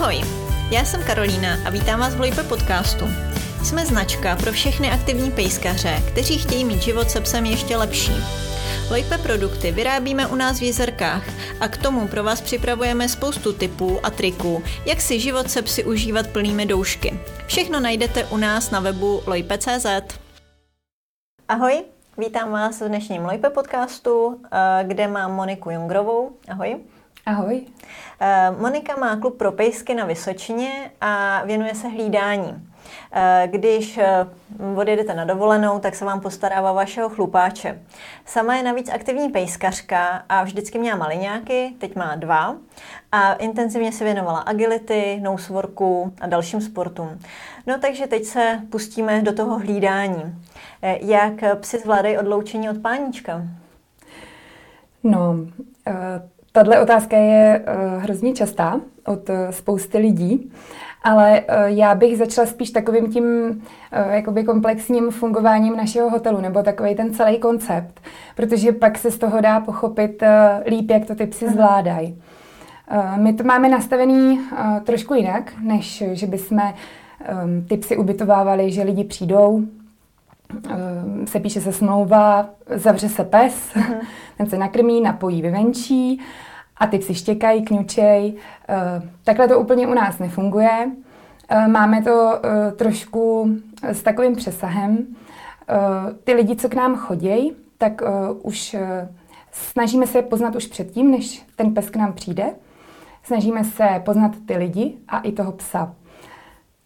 Ahoj, já jsem Karolína a vítám vás v Lojpe podcastu. Jsme značka pro všechny aktivní pejskaře, kteří chtějí mít život se psem ještě lepší. Lojpe produkty vyrábíme u nás v Jezerkách a k tomu pro vás připravujeme spoustu typů a triků, jak si život se psy užívat plnými doušky. Všechno najdete u nás na webu lojpe.cz. Ahoj, vítám vás v dnešním Lojpe podcastu, eh, kde mám Moniku Jungrovou. Ahoj. Ahoj. Eh, Monika má klub pro pejsky na Vysočině a věnuje se hlídání. Eh, když eh, odjedete na dovolenou, tak se vám postarává vašeho chlupáče. Sama je navíc aktivní pejskařka a vždycky měla maliňáky, teď má dva a intenzivně se věnovala agility, noseworku a dalším sportům. No takže teď se pustíme do toho hlídání. Jak psi zvládají odloučení od páníčka? No, Tahle otázka je uh, hrozně častá od uh, spousty lidí, ale uh, já bych začala spíš takovým tím uh, jakoby komplexním fungováním našeho hotelu, nebo takový ten celý koncept, protože pak se z toho dá pochopit uh, líp, jak to ty psy zvládají. Uh, my to máme nastavený uh, trošku jinak, než že bychom um, ty psy ubytovávali, že lidi přijdou, se píše se smlouva, zavře se pes, uh-huh. ten se nakrmí, napojí, vyvenčí a ty psi štěkají, kňučej. Takhle to úplně u nás nefunguje. Máme to trošku s takovým přesahem. Ty lidi, co k nám chodí, tak už snažíme se poznat už předtím, než ten pes k nám přijde. Snažíme se poznat ty lidi a i toho psa.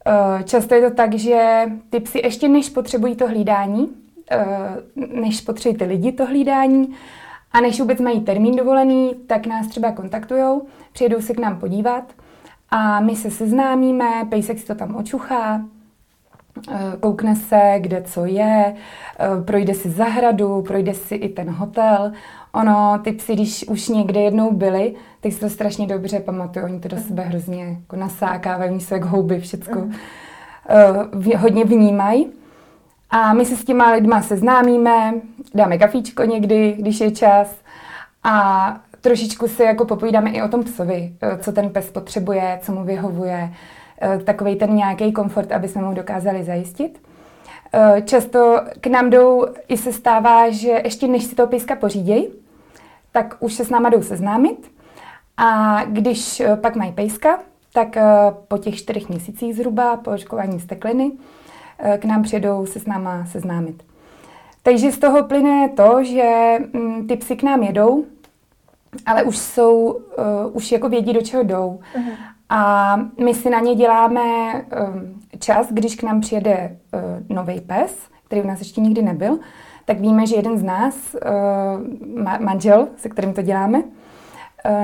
Eh, často je to tak, že ty psy ještě než potřebují to hlídání, eh, než potřebují ty lidi to hlídání a než vůbec mají termín dovolený, tak nás třeba kontaktujou, přijedou se k nám podívat a my se seznámíme, pejsek si to tam očuchá, eh, koukne se, kde co je, projde si zahradu, projde si i ten hotel. Ono, ty psy, když už někde jednou byli, tak si to strašně dobře pamatuju. Oni to do sebe hrozně jako nasákávají, jsou jak houby, všecko uh, hodně vnímají. A my se s těma lidma seznámíme, dáme kafíčko někdy, když je čas a trošičku si jako popovídáme i o tom psovi, eh, co ten pes potřebuje, co mu vyhovuje, eh, takový ten nějaký komfort, aby jsme mu dokázali zajistit. Často k nám jdou, i se stává, že ještě než si toho pejska pořídějí, tak už se s náma jdou seznámit. A když eh, pak mají pejska, tak eh, po těch čtyřech měsících zhruba, po očkování stekliny, eh, k nám přijedou se s náma seznámit. Takže z toho plyne to, že mm, ty psy k nám jedou, ale už jsou, uh, už jako vědí, do čeho jdou. Uh-huh. A my si na ně děláme um, čas, když k nám přijede uh, nový pes, který u nás ještě nikdy nebyl, tak víme, že jeden z nás, uh, manžel, se kterým to děláme,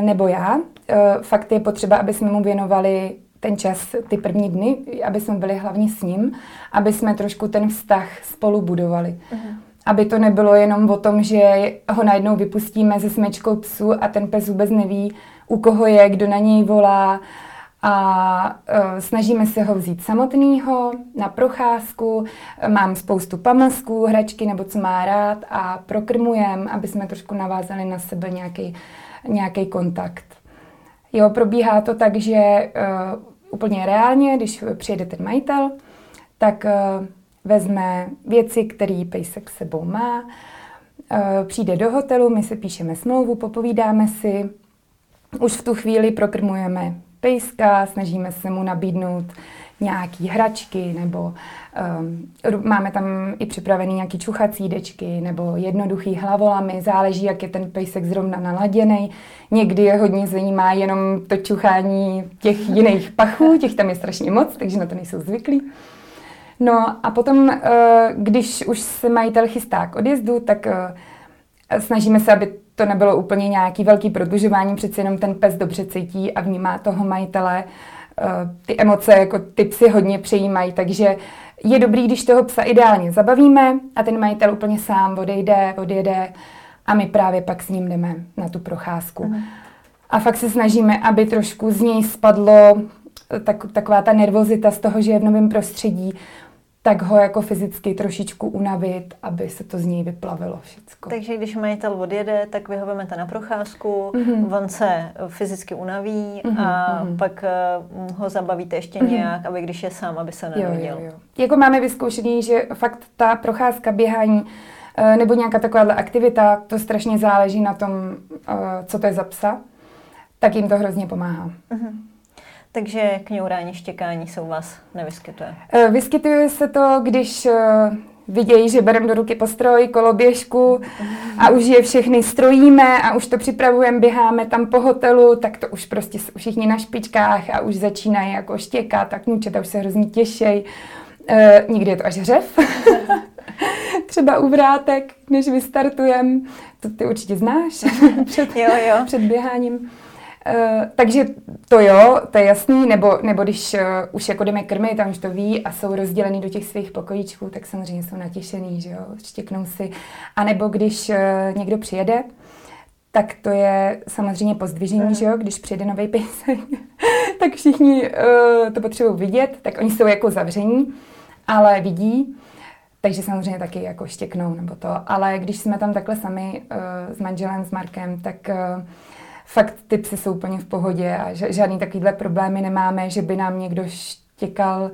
nebo já, uh, fakt je potřeba, aby jsme mu věnovali ten čas, ty první dny, aby jsme byli hlavně s ním, aby jsme trošku ten vztah spolu budovali. Uh-huh. Aby to nebylo jenom o tom, že ho najednou vypustíme ze smečkou psu a ten pes vůbec neví, u koho je, kdo na něj volá, a uh, snažíme se ho vzít samotného na procházku. Mám spoustu pamlsků, hračky nebo co má rád a prokrmujem, aby jsme trošku navázali na sebe nějaký, nějaký kontakt. Jo, probíhá to tak, že uh, úplně reálně, když přijede ten majitel, tak uh, vezme věci, které pejsek sebou má, uh, přijde do hotelu, my si píšeme smlouvu, popovídáme si, už v tu chvíli prokrmujeme pejska, snažíme se mu nabídnout nějaký hračky, nebo um, máme tam i připravený nějaký čuchací dečky, nebo jednoduchý hlavolamy, záleží, jak je ten pejsek zrovna naladěný. Někdy je hodně zajímá jenom to čuchání těch jiných pachů, těch tam je strašně moc, takže na to nejsou zvyklí. No a potom, uh, když už se majitel chystá k odjezdu, tak uh, snažíme se, aby to nebylo úplně nějaký velký prodlužování, přeci jenom ten pes dobře cítí a vnímá toho majitele. Eh, ty emoce jako ty psy hodně přejímají, takže je dobrý, když toho psa ideálně zabavíme a ten majitel úplně sám odejde, odjede a my právě pak s ním jdeme na tu procházku. Uh-huh. A fakt se snažíme, aby trošku z něj spadlo tak, taková ta nervozita z toho, že je v novém prostředí. Tak ho jako fyzicky trošičku unavit, aby se to z něj vyplavilo všechno. Takže když majitel odjede, tak vy ho vemete na procházku, mm-hmm. on se fyzicky unaví mm-hmm. a mm-hmm. pak uh, ho zabavíte ještě mm-hmm. nějak, aby když je sám, aby se nenudil. Jo, jo, jo. Jako máme vyzkoušený, že fakt ta procházka, běhání uh, nebo nějaká takováhle aktivita, to strašně záleží na tom, uh, co to je za psa, tak jim to hrozně pomáhá. Mm-hmm. Takže kňourání, štěkání se u vás nevyskytuje? Eh, vyskytuje se to, když eh, vidějí, že bereme do ruky postroj, koloběžku a už je všechny strojíme a už to připravujeme, běháme tam po hotelu, tak to už prostě jsou všichni na špičkách a už začínají jako štěkat, tak kňučata už se hrozně těšej. E, někdy je to až hřev. Třeba u vrátek, než vystartujeme. To ty určitě znáš před, jo, jo. před běháním. Uh, takže to jo, to je jasný, nebo, nebo když uh, už jako jdeme krmit, tam už to ví a jsou rozdělený do těch svých pokojíčků, tak samozřejmě jsou natěšený, že jo, štěknou si. A nebo když uh, někdo přijede, tak to je samozřejmě pozdvižení, že jo, když přijede nový pejsek, tak všichni uh, to potřebují vidět, tak oni jsou jako zavření, ale vidí, takže samozřejmě taky jako štěknou nebo to. Ale když jsme tam takhle sami uh, s manželem, s Markem, tak uh, fakt ty psy jsou úplně v pohodě a žádný takovýhle problémy nemáme, že by nám někdo štěkal,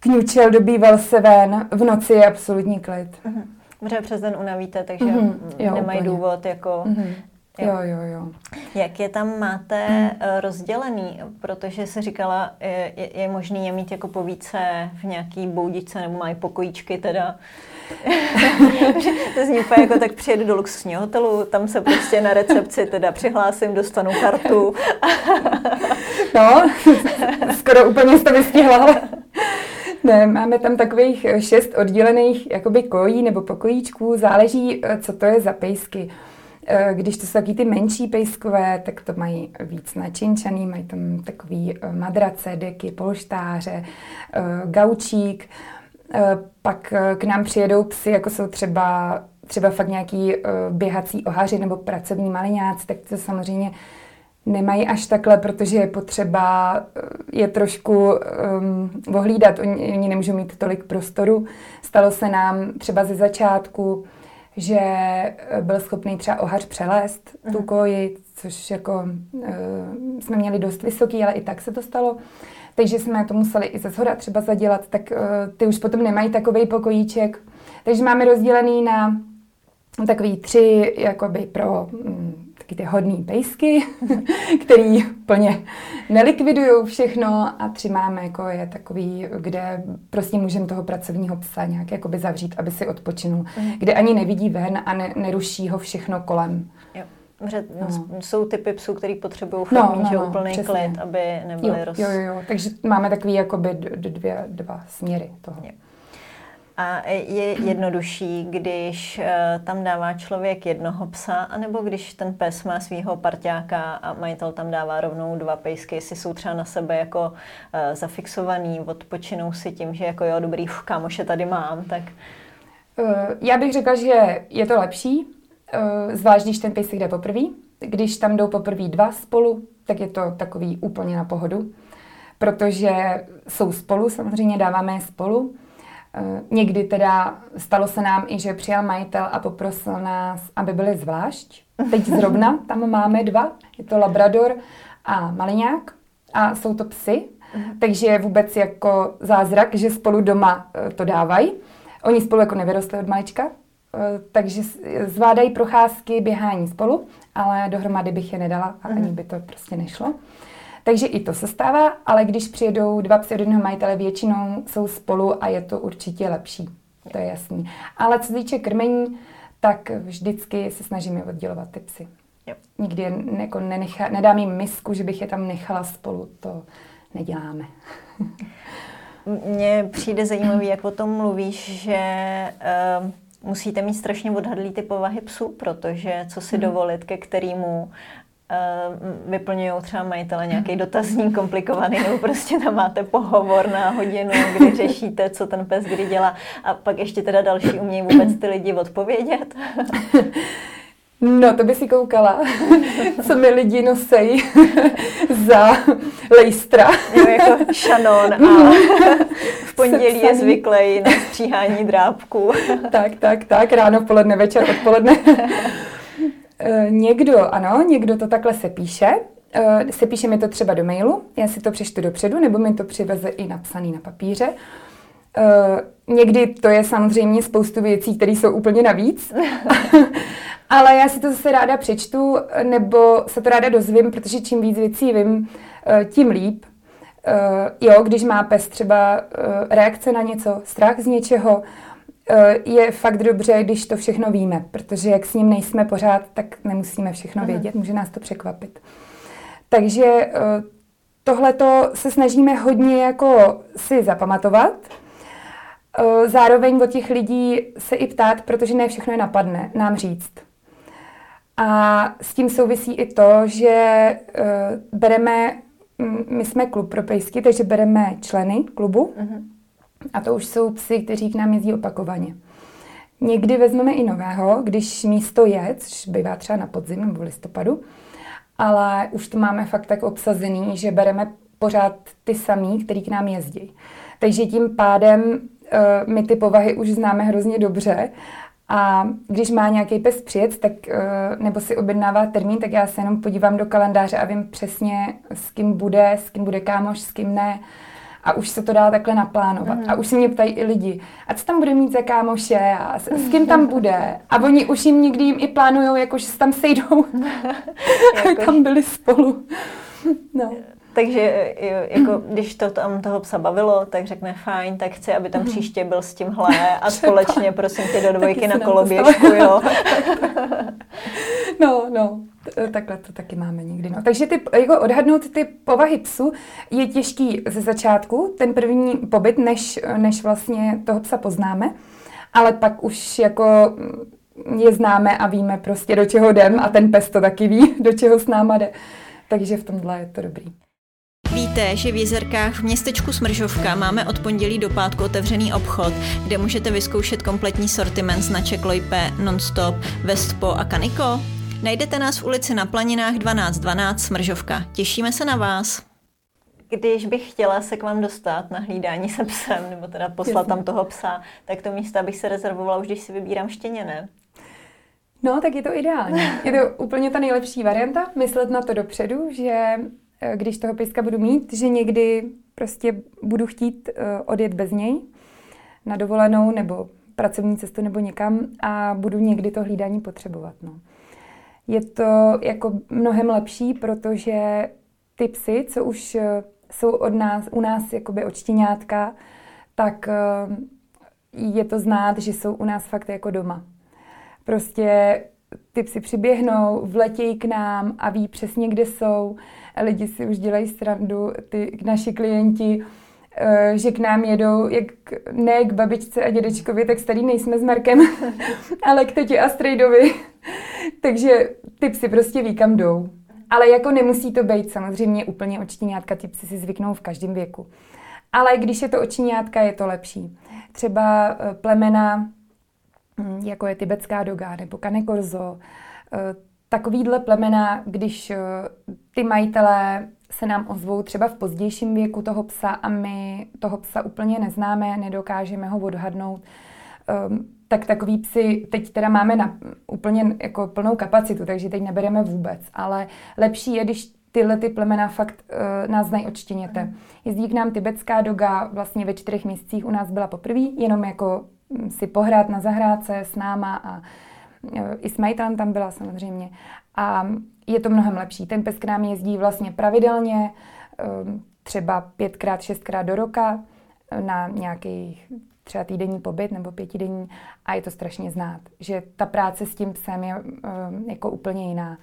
kňučel, dobýval se ven, v noci je absolutní klid. Mm-hmm. Protože přes den unavíte, takže mm-hmm. jo, nemají úplně. důvod jako mm-hmm. Jo. jo, jo, jo. Jak je tam máte hmm. rozdělený? Protože se říkala, je, je možný je mít jako povíce v nějaký boudičce nebo mají pokojíčky teda. to zní úplně jako tak přijedu do luxusního hotelu, tam se prostě na recepci teda přihlásím, dostanu kartu. no, skoro úplně jste vystihla. Ne, máme tam takových šest oddělených jakoby kojí nebo pokojíčků, záleží, co to je za pejsky. Eh, když to jsou taky ty menší pejskové, tak to mají víc načinčaný, mají tam takový eh, madrace, deky, polštáře, eh, gaučík. Pak k nám přijedou psy, jako jsou třeba, třeba fakt nějaký běhací ohaři nebo pracovní maliňáci, tak to samozřejmě nemají až takhle, protože je potřeba je trošku um, ohlídat. Oni, oni nemůžou mít tolik prostoru. Stalo se nám třeba ze začátku, že eh, byl schopný třeba ohař přelézt uh-huh. tu koji, což jako uh, jsme měli dost vysoký, ale i tak se to stalo. Takže jsme to museli i ze zhora třeba zadělat, tak uh, ty už potom nemají takový pokojíček. Takže máme rozdělený na takový tři jakoby pro um, taky ty hodný pejsky, který plně nelikvidují všechno a tři máme jako je takový, kde prostě můžeme toho pracovního psa nějak jakoby zavřít, aby si odpočinul, mm. kde ani nevidí ven a ne, neruší ho všechno kolem. Dobře, no. jsou typy psů, který potřebují no, fakt no, mít no, no, úplný přesně. klid, aby nebyly jo, roz... Jo, jo, jo, takže máme takový jakoby dvě, dva směry toho. Jo. A je jednodušší, když uh, tam dává člověk jednoho psa, anebo když ten pes má svého parťáka a majitel tam dává rovnou dva pejsky, jestli jsou třeba na sebe jako uh, zafixovaný, odpočinou si tím, že jako jo, dobrý, uf, kámoše tady mám, tak... Uh, já bych řekla, že je to lepší, zvlášť když ten pejsek jde poprvé. Když tam jdou poprvé dva spolu, tak je to takový úplně na pohodu, protože jsou spolu, samozřejmě dáváme je spolu, Eh, někdy teda stalo se nám i, že přijal majitel a poprosil nás, aby byli zvlášť. Teď zrovna tam máme dva, je to Labrador a Maliňák a jsou to psy, mhm. takže je vůbec jako zázrak, že spolu doma eh, to dávají. Oni spolu jako nevyrostli od malička, eh, takže zvládají procházky, běhání spolu, ale dohromady bych je nedala a ani mhm. by to prostě nešlo. Takže i to se stává, ale když přijedou dva psy od jednoho majitele, většinou jsou spolu a je to určitě lepší. To je jasný. Ale co se týče krmení, tak vždycky se snažíme oddělovat ty psy. Jo. Nikdy je jako nenecha, nedám jim misku, že bych je tam nechala spolu. To neděláme. Mně přijde zajímavý, jak o tom mluvíš, že uh, musíte mít strašně odhadlý ty povahy psů, protože co si mm. dovolit, ke kterému Uh, vyplňují třeba majitele nějaký dotazník komplikovaný, nebo prostě tam máte pohovor na hodinu, kdy řešíte, co ten pes kdy dělá. A pak ještě teda další umějí vůbec ty lidi odpovědět. No, to by si koukala, co mi lidi nosejí za lejstra. Jo, jako šanon a v pondělí je zvyklý na stříhání drápku. tak, tak, tak, ráno, poledne, večer, odpoledne. Eh, někdo, ano, někdo to takhle se píše. Eh, se píše mi to třeba do mailu, já si to přečtu dopředu, nebo mi to přiveze i napsaný na papíře. Uh, někdy to je samozřejmě spoustu věcí, které jsou úplně navíc, ale já si to zase ráda přečtu, nebo se to ráda dozvím, protože čím víc věcí vím, uh, tím líp. Uh, jo, když má pes třeba reakce na něco, strach z něčeho, je fakt dobře, když to všechno víme, protože jak s ním nejsme pořád, tak nemusíme všechno vědět, může nás to překvapit. Takže tohle se snažíme hodně jako si zapamatovat, Eh, zároveň od těch lidí se i ptát, protože ne všechno je napadne, nám říct. A s tím souvisí i to, že uh, bereme, my jsme klub pro pejsky, takže bereme členy klubu uh-huh. a to už jsou psy, kteří k nám jezdí opakovaně. Někdy vezmeme i nového, když místo je, což bývá třeba na podzim nebo v listopadu, ale už to máme fakt tak obsazený, že bereme pořád ty samý, který k nám jezdí. Takže tím pádem uh, my ty povahy už známe hrozně dobře a když má nějaký pes přijet, tak, uh, nebo si objednává termín, tak já se jenom podívám do kalendáře a vím přesně, s kým bude, s kým bude kámoš, s kým ne. A už se to dá takhle naplánovat. Mm. A už se mě ptají i lidi, a co tam bude mít za kámoše a s, s kým tam bude. A oni už jim někdy jim i plánují, jako, že se tam sejdou, aby tam byli spolu. No. Takže jako, když to tam toho psa bavilo, tak řekne fajn, tak chci, aby tam mhm. příště byl s tímhle a společně prosím tě do dvojky na koloběžku, jo. no, no, takhle to taky máme někdy. No. Takže ty, jako odhadnout ty povahy psu je těžký ze začátku, ten první pobyt, než, než vlastně toho psa poznáme, ale pak už jako je známe a víme prostě, do čeho jdem a ten pes to taky ví, do čeho s náma jde. Takže v tomhle je to dobrý. Víte, že v Jezerkách v městečku Smržovka máme od pondělí do pátku otevřený obchod, kde můžete vyzkoušet kompletní sortiment značek Loipe, Nonstop, Vestpo a Kaniko? Najdete nás v ulici na Planinách 1212 Smržovka. Těšíme se na vás. Když bych chtěla se k vám dostat na hlídání se psem, nebo teda poslat Jasně. tam toho psa, tak to místo bych se rezervovala už, když si vybírám štěně, ne? No, tak je to ideální. Je to úplně ta nejlepší varianta, myslet na to dopředu, že když toho pejska budu mít, že někdy prostě budu chtít eh, odjet bez něj na dovolenou nebo pracovní cestu nebo někam a budu někdy to hlídání potřebovat. No. Je to jako mnohem lepší, protože ty psy, co už eh, jsou od nás, u nás jakoby odštěňátka, tak je to znát, že jsou u nás fakt jako doma. Prostě ty psy přiběhnou, vletějí k nám a ví přesně, kde jsou lidi si už dělají srandu, ty naši klienti, eh, že k nám jedou, jak ne k babičce a dědečkovi, tak starý nejsme s Markem, ale k teti a strejdovi. Takže ty psy prostě ví, kam jdou. Ale jako nemusí to být samozřejmě úplně očtíňátka, ty psy si zvyknou v každém věku. Ale když je to očíňátka, je to lepší. Třeba eh, plemena, hm, jako je tibetská doga nebo kanekorzo, eh, takovýhle plemena, když eh, ty majitelé se nám ozvou třeba v pozdějším věku toho psa a my toho psa úplně neznáme, nedokážeme ho odhadnout, ehm, tak takový psy teď teda máme na úplně jako plnou kapacitu, takže teď nebereme vůbec, ale lepší je, když tyhle ty plemena fakt uh, nás znají odštěněte. Jezdí k nám tibetská doga, vlastně ve čtyřech měsících u nás byla poprvé, jenom jako hm, si pohrát na zahrádce s náma a i s majitelem tam byla samozřejmě. A je to mnohem lepší. Ten pes k nám jezdí vlastně pravidelně, ehm, třeba pětkrát, šestkrát do roka na nějaký třeba týdenní pobyt nebo pětidenní a je to strašně znát, že ta práce s tím psem je ehm, jako úplně jiná.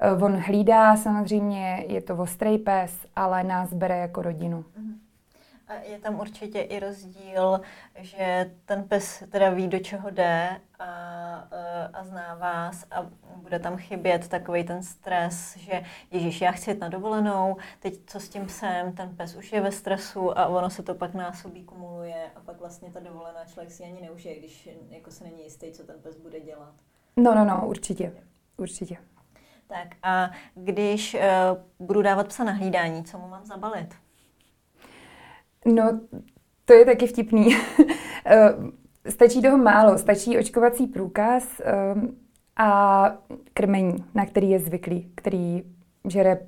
Ehm, on hlídá samozřejmě, je to ostrý pes, ale nás bere jako rodinu. Mm-hmm. A je tam určitě i rozdíl, že ten pes teda ví, do čeho jde a, a zná vás a bude tam chybět takový ten stres, že Ježíš, já chci jít na dovolenou, teď co s tím psem, ten pes už je ve stresu a ono se to pak násobí, kumuluje a pak vlastně ta dovolená člověk si ani neužije, když jako se není jistý, co ten pes bude dělat. No, no, no, určitě. určitě. Tak a když uh, budu dávat psa na hlídání, co mu mám zabalit? No, to je taky vtipný. Eh, stačí toho málo. Stačí očkovací průkaz um, a krmení, na který je zvyklý, který žere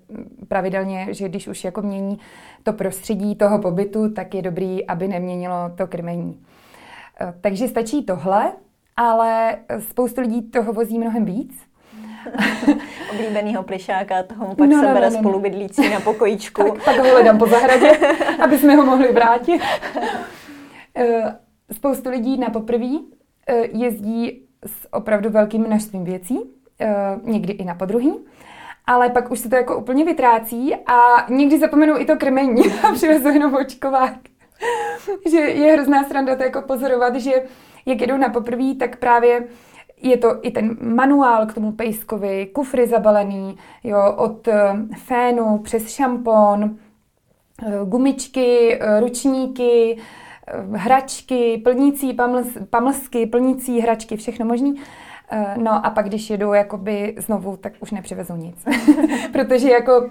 pravidelně, že když už jako mění to prostředí toho pobytu, tak je dobrý, aby neměnilo to krmení. Eh, takže stačí tohle, ale spoustu lidí toho vozí mnohem víc. Oblíbenýho plišáka, toho mu pak no, sebere no, no, no. spolubydlící na pokojíčku. tak, tak ho hledám po zahradě, aby jsme ho mohli vrátit. Eh, spoustu lidí na poprví eh, jezdí s opravdu velkým množstvím věcí, někdy i na podruhý ale pak už se to jako úplně vytrácí a někdy zapomenou i to krmení a přivezou jenom očkovák. že je hrozná sranda to jako pozorovat, že jak jedou na poprví, tak právě je to i ten manuál k tomu pejskovi, kufry zabalený, jo, od eh, fénu přes šampon, eh, gumičky, eh, ručníky, hračky, plnící pamlsky, plnící hračky, všechno možný. No a pak, když jedou jakoby znovu, tak už nepřivezou nic. Protože jako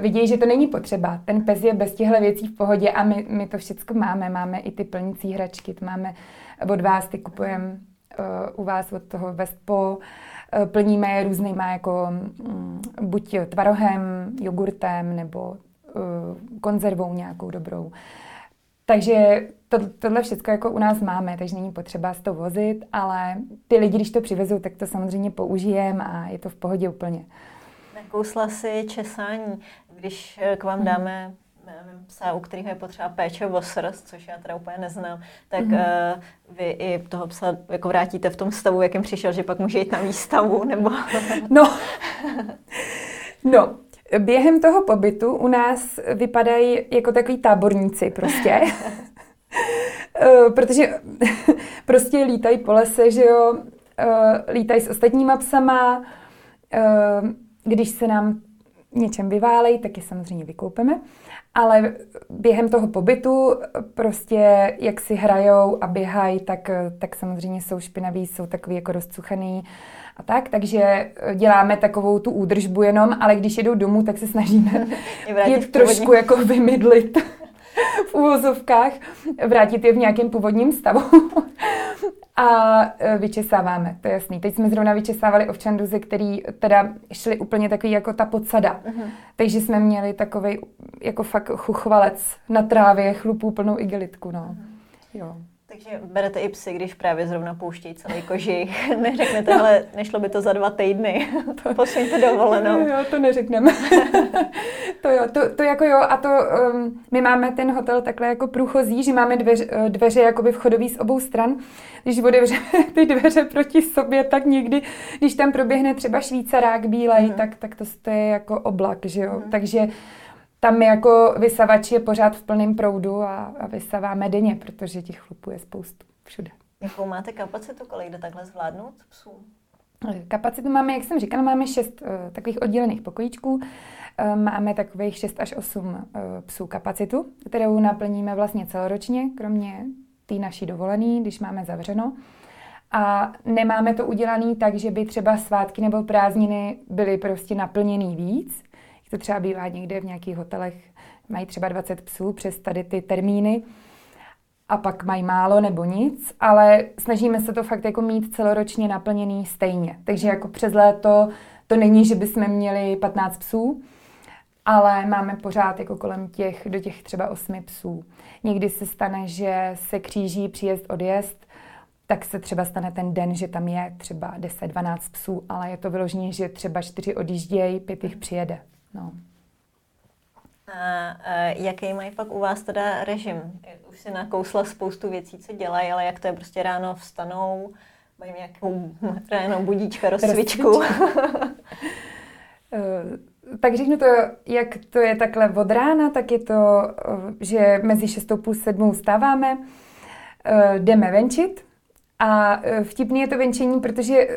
vidějí, že to není potřeba. Ten pes je bez těchto věcí v pohodě a my, my to všechno máme. Máme i ty plnící hračky, to máme od vás, ty kupujeme u vás od toho Vestpo. Uh, plníme je různýma jako um, buď tvarohem, jogurtem nebo uh, konzervou nějakou dobrou. Takže to, tohle všechno jako u nás máme, takže není potřeba to vozit, ale ty lidi, když to přivezou, tak to samozřejmě použijeme a je to v pohodě úplně. Nakousla si česání, když eh, k vám mhm. dáme nevím, psa, u kterého je potřeba péče o srst, což já teda úplně neznám, tak mm-hmm. uh, vy i toho psa jako vrátíte v tom stavu, jakým přišel, že pak může jít na výstavu, nebo... no, no, během toho pobytu u nás vypadají jako takový táborníci prostě. Eh, protože prostě lítají po lese, že jo, eh, lítají s ostatníma psama, když se nám něčem vyválejí, tak je samozřejmě vykoupeme, ale během toho pobytu prostě jak si hrajou a běhají, tak, tak samozřejmě jsou špinaví, jsou takový jako rozcuchaný a tak, takže děláme takovou tu údržbu jenom, ale když jedou domů, tak se snažíme je trošku jako vymydlit v úvozovkách, vrátit je v nějakém původním stavu. A e, vyčesáváme, to je jasný. Teď jsme zrovna vyčesávali ovčanduzy, který teda šli úplně takový jako ta podsada. Uh-huh. Takže jsme měli takový jako fakt chuchvalec na trávě, chlupů plnou igelitku, no. Uh-huh. Jo. Takže berete i psy, když právě zrovna pouštějí celý kožich. Neřeknete, ale nešlo by to za dva týdny. Posuňte dovolenou. Jo, to neřekneme. to jo, to, to jako jo. A to um, my máme ten hotel takhle jako průchozí, že máme dveře, eh, dveře jakoby vchodový z obou stran. Když otevřeme ty dveře proti sobě, tak někdy, když tam proběhne třeba švýcarák bílej, mm. tak, tak to je jako oblak, že jo. Mm. Takže tam jako vysavač je pořád v plném proudu a, a vysaváme denně, protože těch chlupů je spoustu všude. Jakou máte kapacitu, kolik jde takhle zvládnout psů? Kapacitu máme, jak jsem říkala, máme šest uh, takových oddělených pokojíčků. Uh, máme takových 6 až 8 uh, psů kapacitu, kterou naplníme vlastně celoročně, kromě té naší dovolený, když máme zavřeno. A nemáme to udělané tak, že by třeba svátky nebo prázdniny byly prostě naplněný víc, to třeba bývá někde v nějakých hotelech, mají třeba 20 psů přes tady ty termíny a pak mají málo nebo nic, ale snažíme se to fakt jako mít celoročně naplněný stejně. Takže jako přes léto to není, že bychom měli 15 psů, ale máme pořád jako kolem těch, do těch třeba osmi psů. Někdy se stane, že se kříží příjezd, odjezd, tak se třeba stane ten den, že tam je třeba 10-12 psů, ale je to vyloženě, že třeba čtyři odjíždějí, pět jich přijede. No. A, a jaký mají pak u vás teda režim? Už si nakousla spoustu věcí, co dělají, ale jak to je prostě ráno vstanou, mají nějakou ráno budíčka, rozcvičku. Eh, tak řeknu to, jak to je takhle od rána, tak je to, eh, že mezi 6 půl sedmou stáváme, eh, jdeme venčit, a e, vtipný je to venčení, protože e,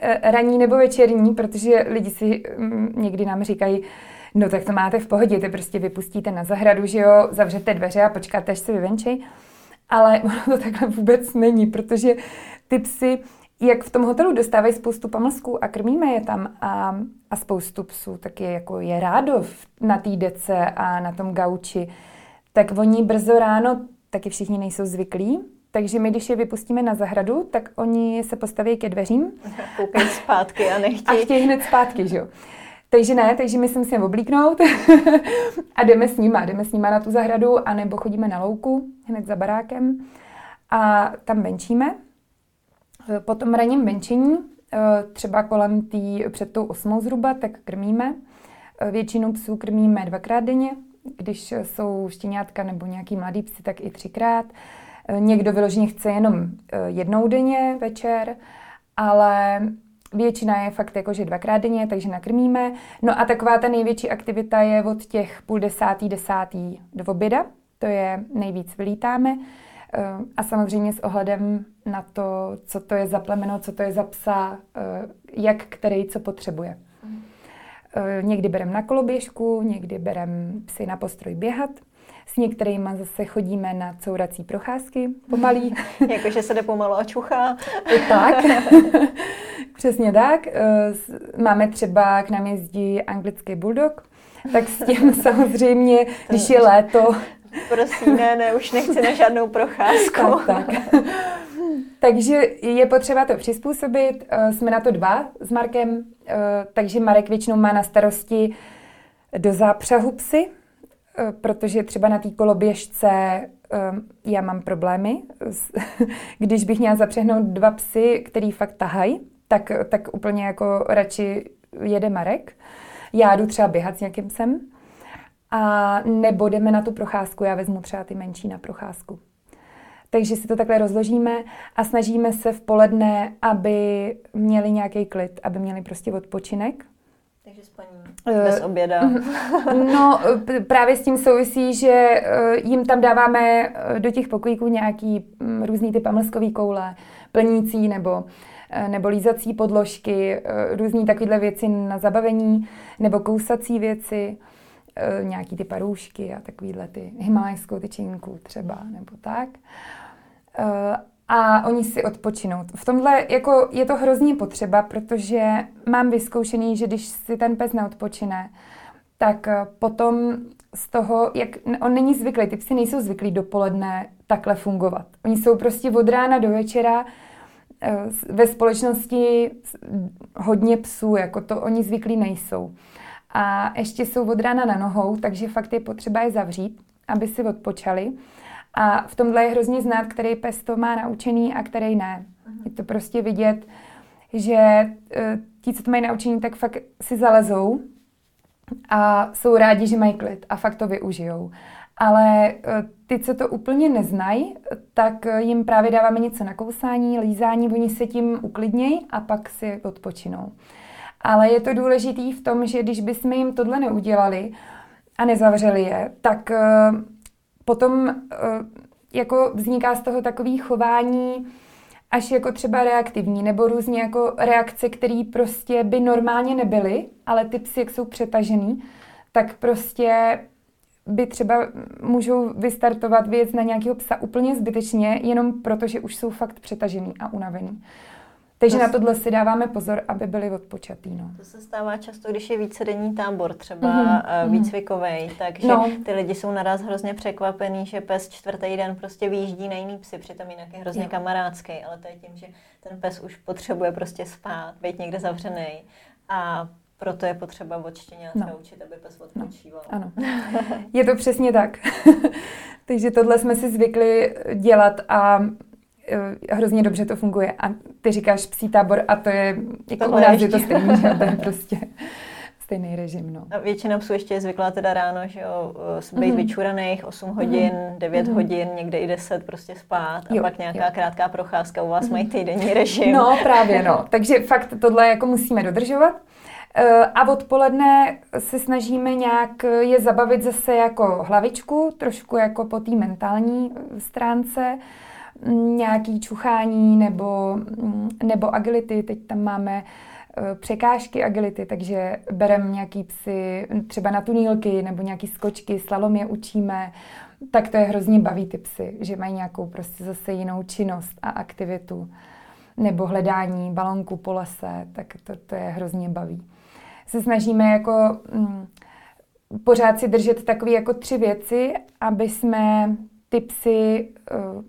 e, raní nebo večerní, protože lidi si někdy nám říkají, no tak to máte v pohodě, to prostě vypustíte na zahradu, že jo, zavřete dveře a počkáte, až se vyvenčí. Ale ono to takhle vůbec není, protože ty psy jak v tom hotelu dostávají spoustu pamlsků a krmíme je tam a, a spoustu psů, tak je, jako je rádo na té dece a na tom gauči, tak oni brzo ráno, taky všichni nejsou zvyklí, takže my, když je vypustíme na zahradu, tak oni se postaví ke dveřím. Koukají zpátky a nechtějí. A chtějí hned zpátky, že jo. Takže ne, takže my se musíme oblíknout a jdeme s nima, jdeme s nima na tu zahradu, anebo chodíme na louku, hned za barákem a tam benčíme. Po tom ranním benčení, eh, třeba kolem tý, před tou osmou zhruba, tak krmíme. Eh, většinu psů krmíme dvakrát denně, když jsou štěňátka nebo nějaký mladý psy, tak i třikrát. Někdo vyloženě chce jenom jednou denně večer, ale většina je fakt jako, že dvakrát denně, takže nakrmíme. No a taková ta největší aktivita je od těch půl desátý, desátý do oběda. To je nejvíc vylítáme. A samozřejmě s ohledem na to, co to je za plemeno, co to je za psa, jak který co potřebuje. Někdy berem na koloběžku, někdy berem psy na postroj běhat. S některými zase chodíme na courací procházky pomalý. Jakože se jde pomalu a čuchá. tak, přesně tak. Eh, máme třeba k nám jezdí anglický bulldog, tak s tím samozřejmě, když je léto... Prosím, ne, ne, už nechci na žádnou procházku. tak, tak. Takže je potřeba to přizpůsobit. Eh, jsme na to dva s Markem, eh, takže Marek většinou má na starosti do zápřahu psy, protože třeba na té koloběžce já mám problémy. Když bych měla zapřehnout dva psy, který fakt tahají, tak, tak úplně jako radši jede Marek. Já jdu třeba běhat s někým sem. A nebo jdeme na tu procházku, já vezmu třeba ty menší na procházku. Takže si to takhle rozložíme a snažíme se v poledne, aby měli nějaký klid, aby měli prostě odpočinek. Takže spaní bez oběda. No, právě s tím souvisí, že eh, jim tam dáváme eh, do těch pokojíků nějaký mm, různý typ mlskový koule, plnící nebo eh, nebo lízací podložky, různý takovéhle věci na zabavení, nebo kousací věci, nějaký ty parůšky a takovýhle ty himalajskou tyčinku třeba, nebo tak. A oni si odpočinou. V tomhle jako je to hrozně potřeba, protože mám vyzkoušený, že když si ten pes neodpočine, tak eh, potom z toho, jak on není zvyklý, ty psy nejsou zvyklí dopoledne takhle fungovat. Oni jsou prostě od rána do večera eh, ve společnosti hodně psů, jako to oni zvyklí nejsou. A ještě jsou od rána na nohou, takže fakt je potřeba je zavřít, aby si odpočali. A v tomhle je hrozně znát, který pes to má naučený a který ne. Je to prostě vidět, že uh, ti, co to mají naučený, tak fakt si zalezou a jsou rádi, že mají klid a fakt to využijou. Ale uh, ty, co to úplně neznají, tak jim právě dáváme něco na kousání, lízání, oni se tím uklidnějí a pak si odpočinou. Ale je to důležitý v tom, že když bychom jim tohle neudělali a nezavřeli je, tak uh, potom eh, jako vzniká z toho takový chování až jako třeba reaktivní, nebo různě jako reakce, které prostě by normálně nebyly, ale ty psy, jak jsou přetažený, tak prostě by třeba můžou vystartovat věc na nějakého psa úplně zbytečně, jenom protože už jsou fakt přetažený a unavený. Takže to na tohle si dáváme pozor, aby byli odpočatý. No. To se stává často, když je vícedenní tábor, třeba mm-hmm. výcvikový, takže no. ty lidi jsou naraz hrozně překvapený, že pes čtvrtý den prostě vyjíždí na jiný psy, přitom jinak je hrozně jo. kamarádský, ale to je tím, že ten pes už potřebuje prostě spát, být někde zavřený a proto je potřeba odštěně no. naučit, aby pes odpočíval. No. Ano, je to přesně tak. Takže tohle jsme si zvykli dělat a Eh, hrozně dobře to funguje. A ty říkáš psí tábor a to je, jako to u nás je to stejný, že to je prostě stejný režim. No. A většina psů ještě je zvyklá teda ráno, že jo, eh, být mm-hmm. vyčuraných 8 mhm. hodin, mm-hmm. 9 mm-hmm. hodin, někde i 10 prostě spát a jo, pak nějaká jo. krátká procházka, u vás mm-hmm. mají týdenní režim. No právě, no. Takže fakt tohle jako musíme dodržovat. Eh, a odpoledne se snažíme nějak je zabavit zase jako hlavičku, trošku jako po té mentální stránce nějaký čuchání nebo, nebo agility. Teď tam máme eh, překážky agility, takže bereme nějaký psy třeba na tunílky nebo nějaký skočky, slalom je učíme, tak to je hrozně baví ty psy, že mají nějakou prostě zase jinou činnost a aktivitu. nebo hledání balonku po lese, tak to, to je hrozně baví. Se snažíme jako mm, pořád si držet takové jako tři věci, aby jsme ty psy uh,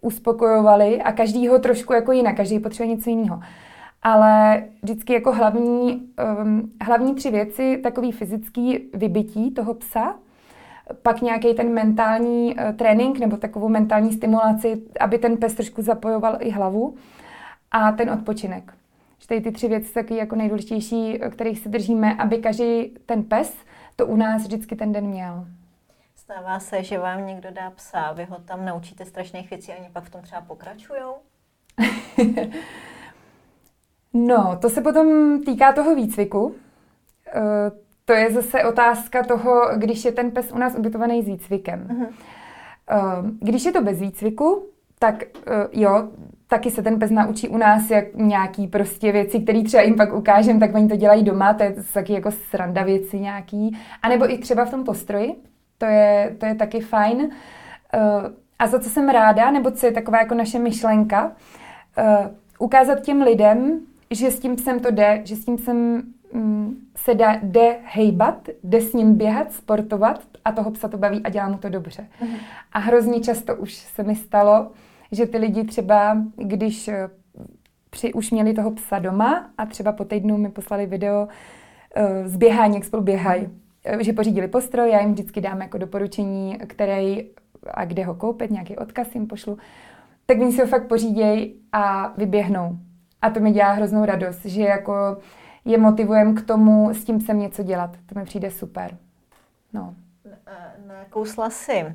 uspokojovali a každý ho trošku jako jinak, každý potřebuje něco jiného. Ale vždycky jako hlavní, um, hlavní tři věci, takový fyzický vybití toho psa, pak nějaký ten mentální uh, trénink nebo takovou mentální stimulaci, aby ten pes trošku zapojoval i hlavu a ten odpočinek. Že tady ty tři věci jsou jako nejdůležitější, kterých se držíme, aby každý ten pes to u nás vždycky ten den měl. Stává se, že vám někdo dá psa, vy ho tam naučíte strašných věcí a oni pak v tom třeba pokračují? no, to se potom týká toho výcviku. E, to je zase otázka toho, když je ten pes u nás ubytovaný s výcvikem. Uh-huh. Když je to bez výcviku, tak uh, jo, taky se ten pes naučí u nás jak nějaký prostě věci, které třeba jim pak ukážem, tak oni to dělají doma, to je taky jako sranda věci nějaký. A nebo i třeba v tom postroji, to je, to je taky fajn. Uh, a za co jsem ráda, nebo co je taková jako naše myšlenka, uh, ukázat těm lidem, že s tím psem to jde, že s tím psem um, se dá, jde hejbat, jde s ním běhat, sportovat a toho psa to baví a dělá mu to dobře. Uh-huh. A hrozně často už se mi stalo, že ty lidi třeba, když eh, při, už měli toho psa doma a třeba po týdnu mi poslali video uh, z běhání, jak spolu běhají, uh, že pořídili postroj, já jim vždycky dám jako doporučení, který a kde ho koupit, nějaký odkaz jim pošlu, tak oni si ho fakt pořídějí a vyběhnou. A to mi dělá hroznou radost, že jako je motivujem k tomu s tím psem něco dělat. To mi přijde super. No. Nakousla si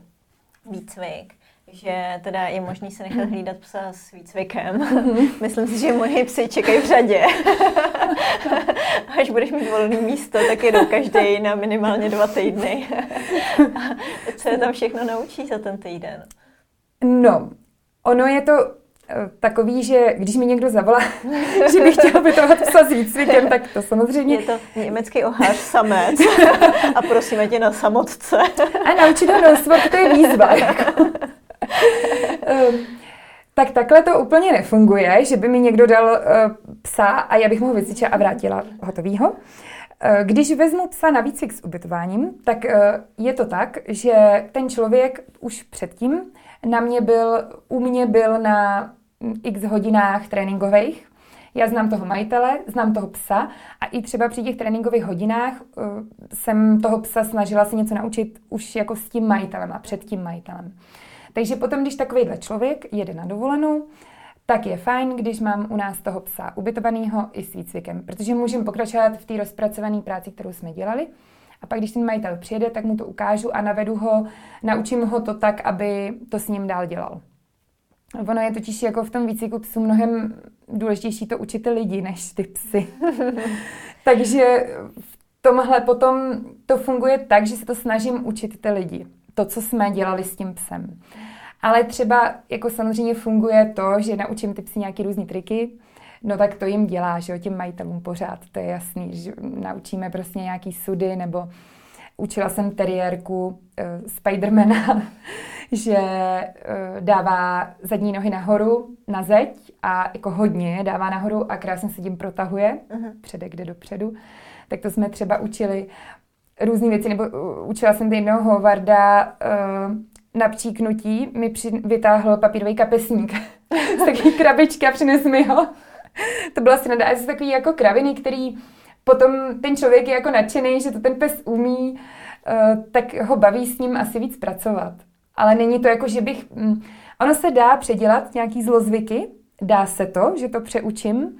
výcvik že teda je možný se nechat hlídat psa s výcvikem. Myslím si, že moji psy čekají v řadě. Až budeš mít volné místo, tak jedou každý na minimálně dva týdny. Co je tam všechno naučí za ten týden? No, ono je to eh, takový, že když mi někdo zavolá, že bych chtěl bytovat psa s výcvikem, tak to samozřejmě... Je to německý ohář samec a prosíme tě na samotce. A naučit ho nosvat, to je výzva. Jako. Ehm, tak takhle to úplně nefunguje, že by mi někdo dal uh, psa a já bych mu ho vycvičila a vrátila hotovýho. Uh, když vezmu psa na výcvik s ubytováním, tak uh, je to tak, že ten člověk už předtím na mě byl, u mě byl na x hodinách tréninkových. Já znám toho majitele, znám toho psa a i třeba při těch tréninkových hodinách jsem toho psa snažila se něco naučit už jako s tím majitelem a před tím majitelem. Takže potom, když takovýhle člověk jede na dovolenou, tak je fajn, když mám u nás toho psa ubytovaného i s výcvikem, protože můžeme pokračovat v té rozpracované práci, kterou jsme dělali. A pak, když ten majitel přijede, tak mu to ukážu a navedu ho, naučím ho to tak, aby to s ním dál dělal. Ono je totiž jako v tom výcviku psů mnohem důležitější to učit lidi, než ty psy. Takže v tomhle potom to funguje tak, že se to snažím učit ty lidi to, co jsme dělali s tím psem. Ale třeba jako samozřejmě funguje to, že naučím ty psy nějaký různý triky, no tak to jim dělá, že jo, těm majitelům pořád, to je jasný, že naučíme prostě nějaký sudy, nebo učila jsem teriérku uh, Spidermana, že uh, dává zadní nohy nahoru na zeď a jako hodně dává nahoru a krásně se tím protahuje, uh-huh. předek jde dopředu. Tak to jsme třeba učili různé věci, nebo uh, učila jsem jednoho Hovarda uh, na příknutí, mi při, vytáhl papírový kapesník z takové krabičky a přinesl mi ho. to byla sranda. A jsou takový jako kraviny, který potom ten člověk je jako nadšený, že to ten pes umí, uh, tak ho baví s ním asi víc pracovat. Ale není to jako, že bych... Um, ono se dá předělat nějaký zlozvyky, dá se to, že to přeučím,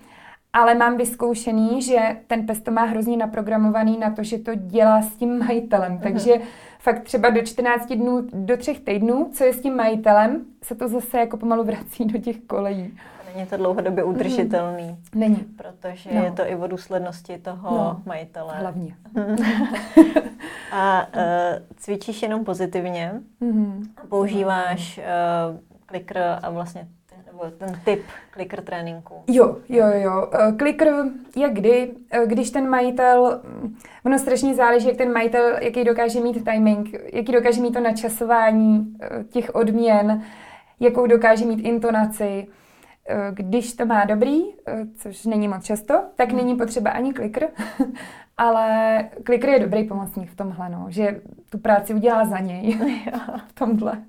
ale mám vyzkoušený, že ten pes to má hrozně naprogramovaný na to, že to dělá s tím majitelem. Uh-huh. Takže fakt třeba do 14 dnů, do třech týdnů, co je s tím majitelem, se to zase jako pomalu vrací do těch kolejí. Není to dlouhodobě mhm. udržitelný. Mm. Není. Protože no. je to i o důslednosti toho no. majitele. Hlavně. A uh, cvičíš jenom pozitivně? Mm. Používáš uh, klikr a vlastně nebo ten typ clicker tréninku? Jo, jo, jo. Clicker jak kdy, eh, když ten majitel, mm, ono strašně záleží, jak ten majitel, jaký dokáže mít timing, jaký dokáže mít to načasování eh, těch odměn, jakou dokáže mít intonaci. když to má dobrý, což není moc často, tak není potřeba ani klikr, ale klikr je dobrý pomocník v tomhle, no, že tu práci udělá za něj v tomhle.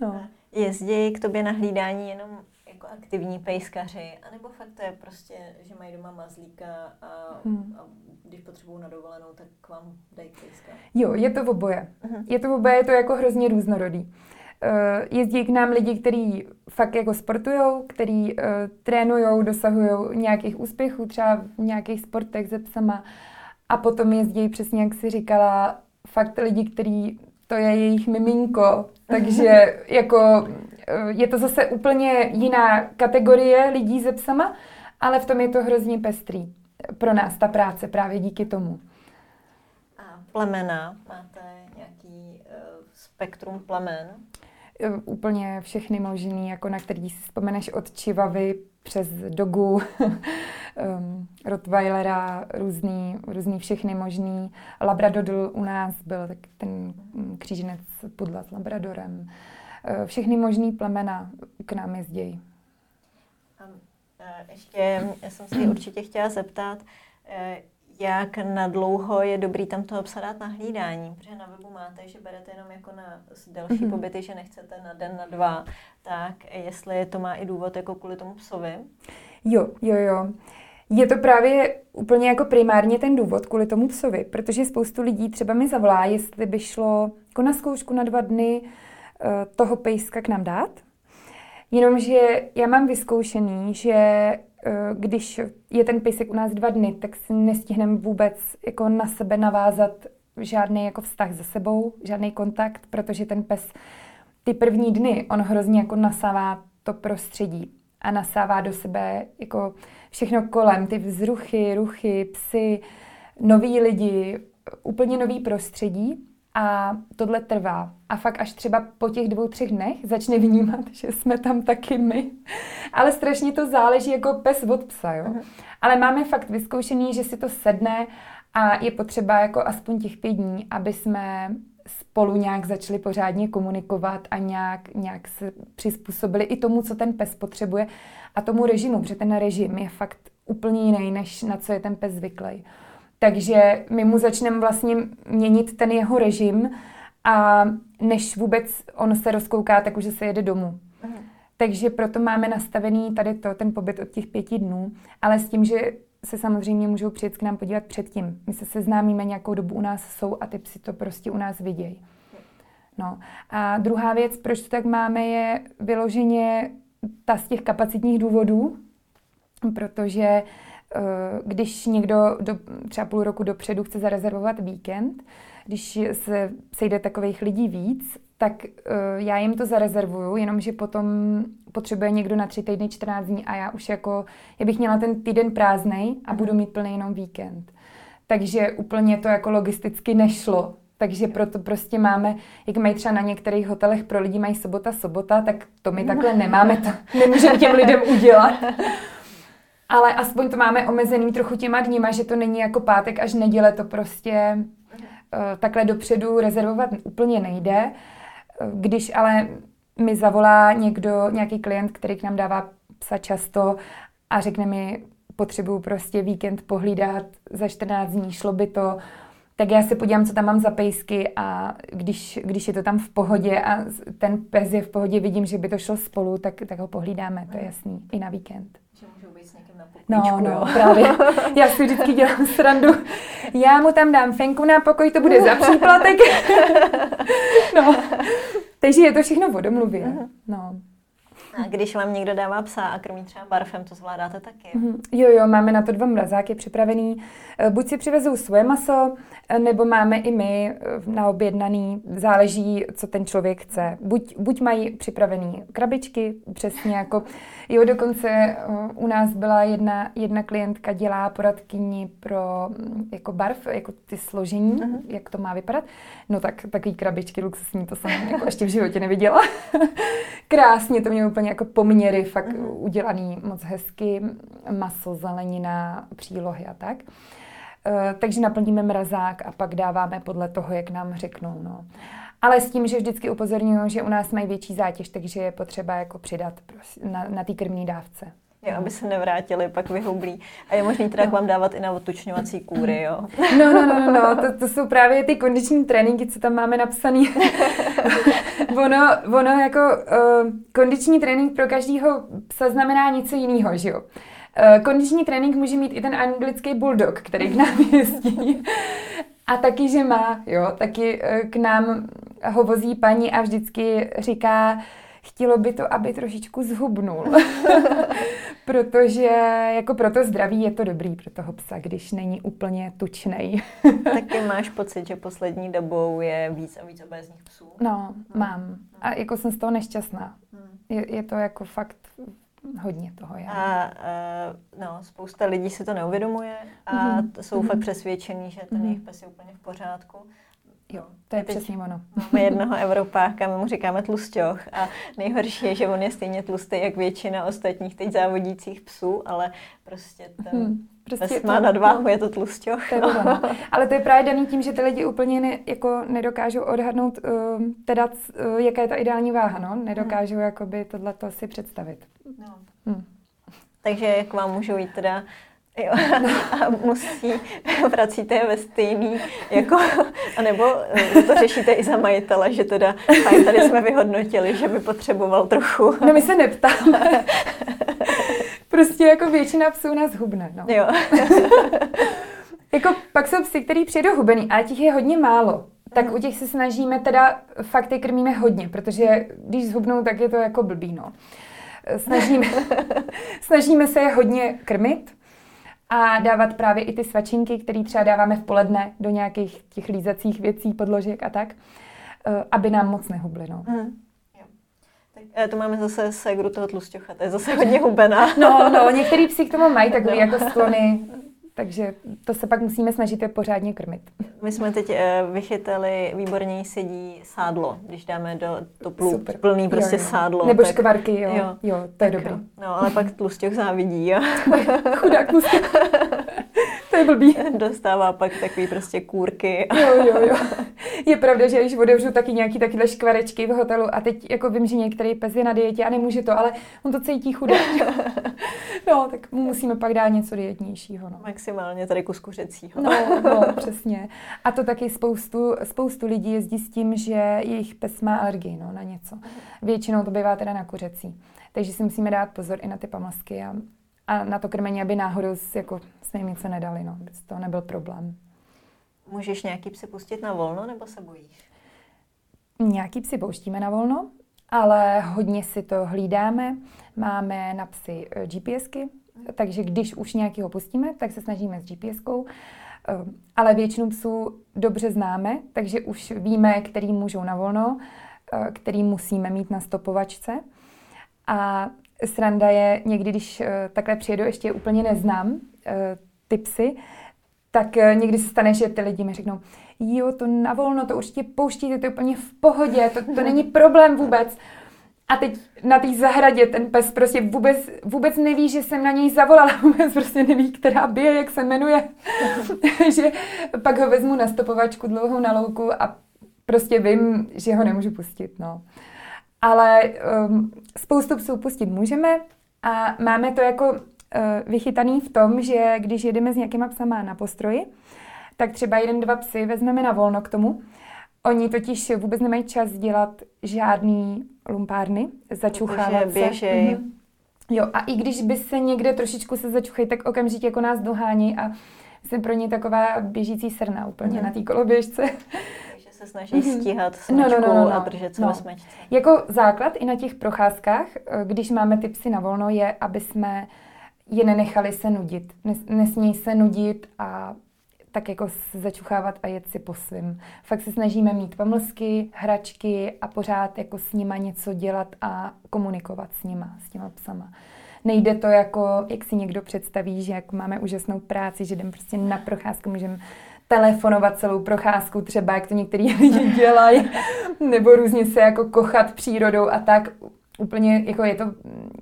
No. Jezdí k tobě na hlídání jenom jako aktivní pejskaři, anebo fakt to je prostě, že mají doma mazlíka a, hmm. a když potřebují na dovolenou, tak k vám dají pejska? Jo, je to v oboje. Uh-huh. Je to v oboje, je to jako hrozně různorodý. Uh, jezdí k nám lidi, kteří fakt jako sportujou, kteří uh, trénujou, dosahují nějakých úspěchů, třeba v nějakých sportech se psama. A potom jezdí přesně, jak si říkala, fakt lidi, kteří to je jejich miminko, takže jako eh, je to zase úplně jiná kategorie lidí se psama, ale v tom je to hrozně pestrý pro nás ta práce právě díky tomu. A plemena, máte nějaký uh, spektrum plemen? Eh, úplně všechny možný, jako na který si vzpomeneš od čivavy přes dogu, um, Rottweilera, různý, různý všechny možný. Labradodl u nás byl tak ten kříženec pudla s Labradorem. Uh, všechny možný plemena k nám jezdí. Ještě jsem se určitě chtěla zeptat, eh, jak na dlouho je dobrý tam toho psa dát na hlídání, protože na webu máte, že berete jenom jako na delší mm-hmm. pobyty, že nechcete na den, na dva, tak jestli to má i důvod jako kvůli tomu psovi? Jo, jo, jo. Je to právě úplně jako primárně ten důvod kvůli tomu psovi, protože spoustu lidí třeba mi zavolá, jestli by šlo jako na zkoušku na dva dny uh, toho pejska k nám dát. Jenomže já mám vyzkoušený, že když je ten pejsek u nás dva dny, tak si nestihneme vůbec jako na sebe navázat žádný jako vztah se sebou, žádný kontakt, protože ten pes ty první dny, on hrozně jako nasává to prostředí a nasává do sebe jako všechno kolem, ty vzruchy, ruchy, psy, noví lidi, úplně nový prostředí a tohle trvá. A fakt až třeba po těch dvou, třech dnech začne vnímat, že jsme tam taky my. Ale strašně to záleží jako pes od psa, jo. Uh-huh. Ale máme fakt vyzkoušený, že si to sedne a je potřeba jako aspoň těch pět dní, aby jsme spolu nějak začali pořádně komunikovat a nějak, nějak se přizpůsobili i tomu, co ten pes potřebuje a tomu režimu, protože ten režim je fakt úplně jiný, než na co je ten pes zvyklý. Takže my mu začneme vlastně měnit ten jeho režim a než vůbec on se rozkouká, tak už se jede domů. Mhm. Takže proto máme nastavený tady to, ten pobyt od těch pěti dnů, ale s tím, že se samozřejmě můžou přijet k nám podívat předtím. My se seznámíme nějakou dobu u nás jsou a ty psi to prostě u nás vidějí. No. A druhá věc, proč to tak máme, je vyloženě ta z těch kapacitních důvodů, protože eh, když někdo do, třeba půl roku dopředu chce zarezervovat víkend, když se sejde takových lidí víc, tak uh, já jim to zarezervuju, jenomže potom potřebuje někdo na tři týdny, 14 dní a já už jako, já bych měla ten týden prázdnej a budu mít plný jenom víkend. Takže úplně to jako logisticky nešlo. Takže proto prostě máme, jak mají třeba na některých hotelech pro lidi mají sobota, sobota, tak to my takhle nemáme, to nemůžeme těm lidem udělat. Ale aspoň to máme omezený trochu těma dníma, že to není jako pátek až neděle, to prostě uh, takhle dopředu rezervovat úplně nejde. Když ale mi zavolá někdo, nějaký klient, který k nám dává psa často a řekne mi, potřebuju prostě víkend pohlídat za 14 dní, šlo by to, tak já se podívám, co tam mám za pejsky a když, když je to tam v pohodě a ten pes je v pohodě, vidím, že by to šlo spolu, tak, tak ho pohlídáme, to je jasný, i na víkend. Že můžou být s někým na No, no, právě. Já si vždycky dělám srandu. Já mu tam dám fenku na pokoj, to bude za příplatek. no, takže je to všechno o domluvě. No. A když vám někdo dává psa a krmí třeba barfem, to zvládáte taky? Mm-hmm. Jo, jo, máme na to dva mrazáky připravený. Eh, buď si přivezou svoje maso, eh, nebo máme i my eh, na objednaný, záleží, co ten člověk chce. Buď, buď mají připravený krabičky, přesně jako, jo, dokonce u nás byla jedna, jedna klientka, dělá poradkyni pro mm, jako barv, jako ty složení, mm-hmm. jak to má vypadat. No tak takový krabičky luxusní, to jsem jako ještě v životě neviděla. Krásně to mě úplně jako poměry fakt mm-hmm. udělaný moc hezky, maso, zelenina, přílohy a tak. Uh, takže naplníme mrazák a pak dáváme podle toho, jak nám řeknou. No. ale s tím, že vždycky upozorňuji, že u nás mají větší zátěž, takže je potřeba jako přidat na, na té krmní dávce. Jo, aby se nevrátili, pak vyhublí. A je možný teda no. k vám dávat i na otučňovací kůry, jo? No, no, no, no, to, to jsou právě ty kondiční tréninky, co tam máme napsaný. ono, ono jako uh, kondiční trénink pro každého psa znamená něco jiného, že jo? Uh, kondiční trénink může mít i ten anglický bulldog, který k nám jezdí. A taky, že má, jo, taky uh, k nám ho vozí paní a vždycky říká, chtělo by to, aby trošičku zhubnul. Protože jako pro to zdraví je to dobrý pro toho psa, když není úplně tučnej. Taky máš pocit, že poslední dobou je víc a víc obézních psů? No, hmm. mám. A jako jsem z toho nešťastná. Hmm. Je, je to jako fakt hodně toho je. A uh, no, spousta lidí si to neuvědomuje a mm-hmm. jsou mm-hmm. fakt přesvědčení, že ten mm-hmm. jejich pes je úplně v pořádku. Jo, to je přesně ono. Máme jednoho Evropáka, my mu říkáme tlusťoch a nejhorší je, že on je stejně tlustý, jak většina ostatních teď závodících psů, ale prostě ten hmm, prostě má to, nadváhu, je to tlusťoch. To je no. Ale to je právě daný tím, že ty lidi úplně ne, jako nedokážou odhadnout, uh, teda, uh, jaká je ta ideální váha, no? Nedokážou hmm. jakoby tohleto si představit. No. Hmm. Takže jak vám můžou jít teda Jo, a musí, vracíte je ve stejný, jako, anebo eh, to řešíte i za majitele, že teda fajn, tady jsme vyhodnotili, že by potřeboval trochu. No my se neptáme. Prostě jako většina psů nás hubne, no. Jo. jako pak jsou psy, který přijedou hubený, a těch je hodně málo. Tak u těch se snažíme teda, fakt je krmíme hodně, protože když zhubnou, tak je to jako blbý, no. Snažíme, snažíme se je hodně krmit, a dávat právě i ty svačinky, které třeba dáváme v poledne do nějakých těch lízacích věcí, podložek a tak, eh, aby nám moc nehubly. No. Hmm. Tak eh, to máme zase segru toho tlustěcha, to je zase hodně hubená. No, no, některý psi k tomu mají takové no. jako sklony takže to se pak musíme snažit je pořádně krmit. My jsme teď uh, vychytali, výborně sedí sádlo, když dáme do toplu Super. plný prostě jo, jo. sádlo. Nebo tak, škvarky, jo. jo. Jo, to je tak dobrý. No, ale pak tlustěch závidí, jo. Chudák tlustěch. to je blbý. Dostává pak takový prostě kůrky. jo, jo, jo. Je pravda, že když otevřu taky nějaký takovéhle škvarečky v hotelu a teď jako vím, že některý pes je na dietě a nemůže to, ale on to cítí chudák. no, tak mu musíme pak dát něco dietnějšího. No. Maximálně tady kus kuřecího. no, no, přesně. A to taky spoustu, spoustu lidí jezdí s tím, že jejich pes má alergii no, na něco. Většinou to bývá teda na kuřecí. Takže si musíme dát pozor i na ty pamlsky a, a na to krmení, aby náhodou jako, jsme jim něco nedali, no, aby to nebyl problém. Můžeš nějaký psy pustit na volno, nebo se bojíš? Nějaký psy pouštíme na volno, ale hodně si to hlídáme. Máme na psy eh, GPSky, takže když už nějakého pustíme, tak se snažíme s GPSkou, eh, ale většinu psů dobře známe, takže už víme, který můžou na volno, eh, který musíme mít na stopovačce. A sranda je někdy, když takhle přijedu, ještě úplně neznám ty psy, tak někdy se stane, že ty lidi mi řeknou, jo, to na volno, to určitě pouštíte, to je úplně v pohodě, to, to není problém vůbec. A teď na té zahradě ten pes prostě vůbec, vůbec neví, že jsem na něj zavolala, vůbec prostě neví, která bije, jak se jmenuje. že pak ho vezmu na stopovačku dlouhou na louku a prostě vím, že ho nemůžu pustit. No. Ale um, spoustu psů pustit můžeme a máme to jako uh, vychytaný v tom, že když jedeme s nějakýma psama na postroji, tak třeba jeden, dva psy vezmeme na volno k tomu. Oni totiž vůbec nemají čas dělat žádný lumpárny, začuchávat se. Běžej. Mm-hmm. Jo, a i když by se někde trošičku se začuchají, tak okamžitě jako nás dohání a jsem pro ně taková běžící srna úplně mm. na té koloběžce. Se snaží mm-hmm. stíhat no, no, no, no, no. a držet se no. ve smečce. Jako základ i na těch procházkách, eh, když máme ty psy na volno, je, aby jsme je nenechali se nudit. Nesmějí se nudit a tak jako začuchávat a jet si po svým. Fakt se snažíme mít pomlsky, hračky a pořád jako s nima něco dělat a komunikovat s nima, s těma psama. Nejde to jako, jak si někdo představí, že jak máme úžasnou práci, že jdem prostě na procházku, můžeme telefonovat celou procházku, třeba jak to některý lidi dělají, nebo různě se jako kochat přírodou a tak. Úplně, jako je to,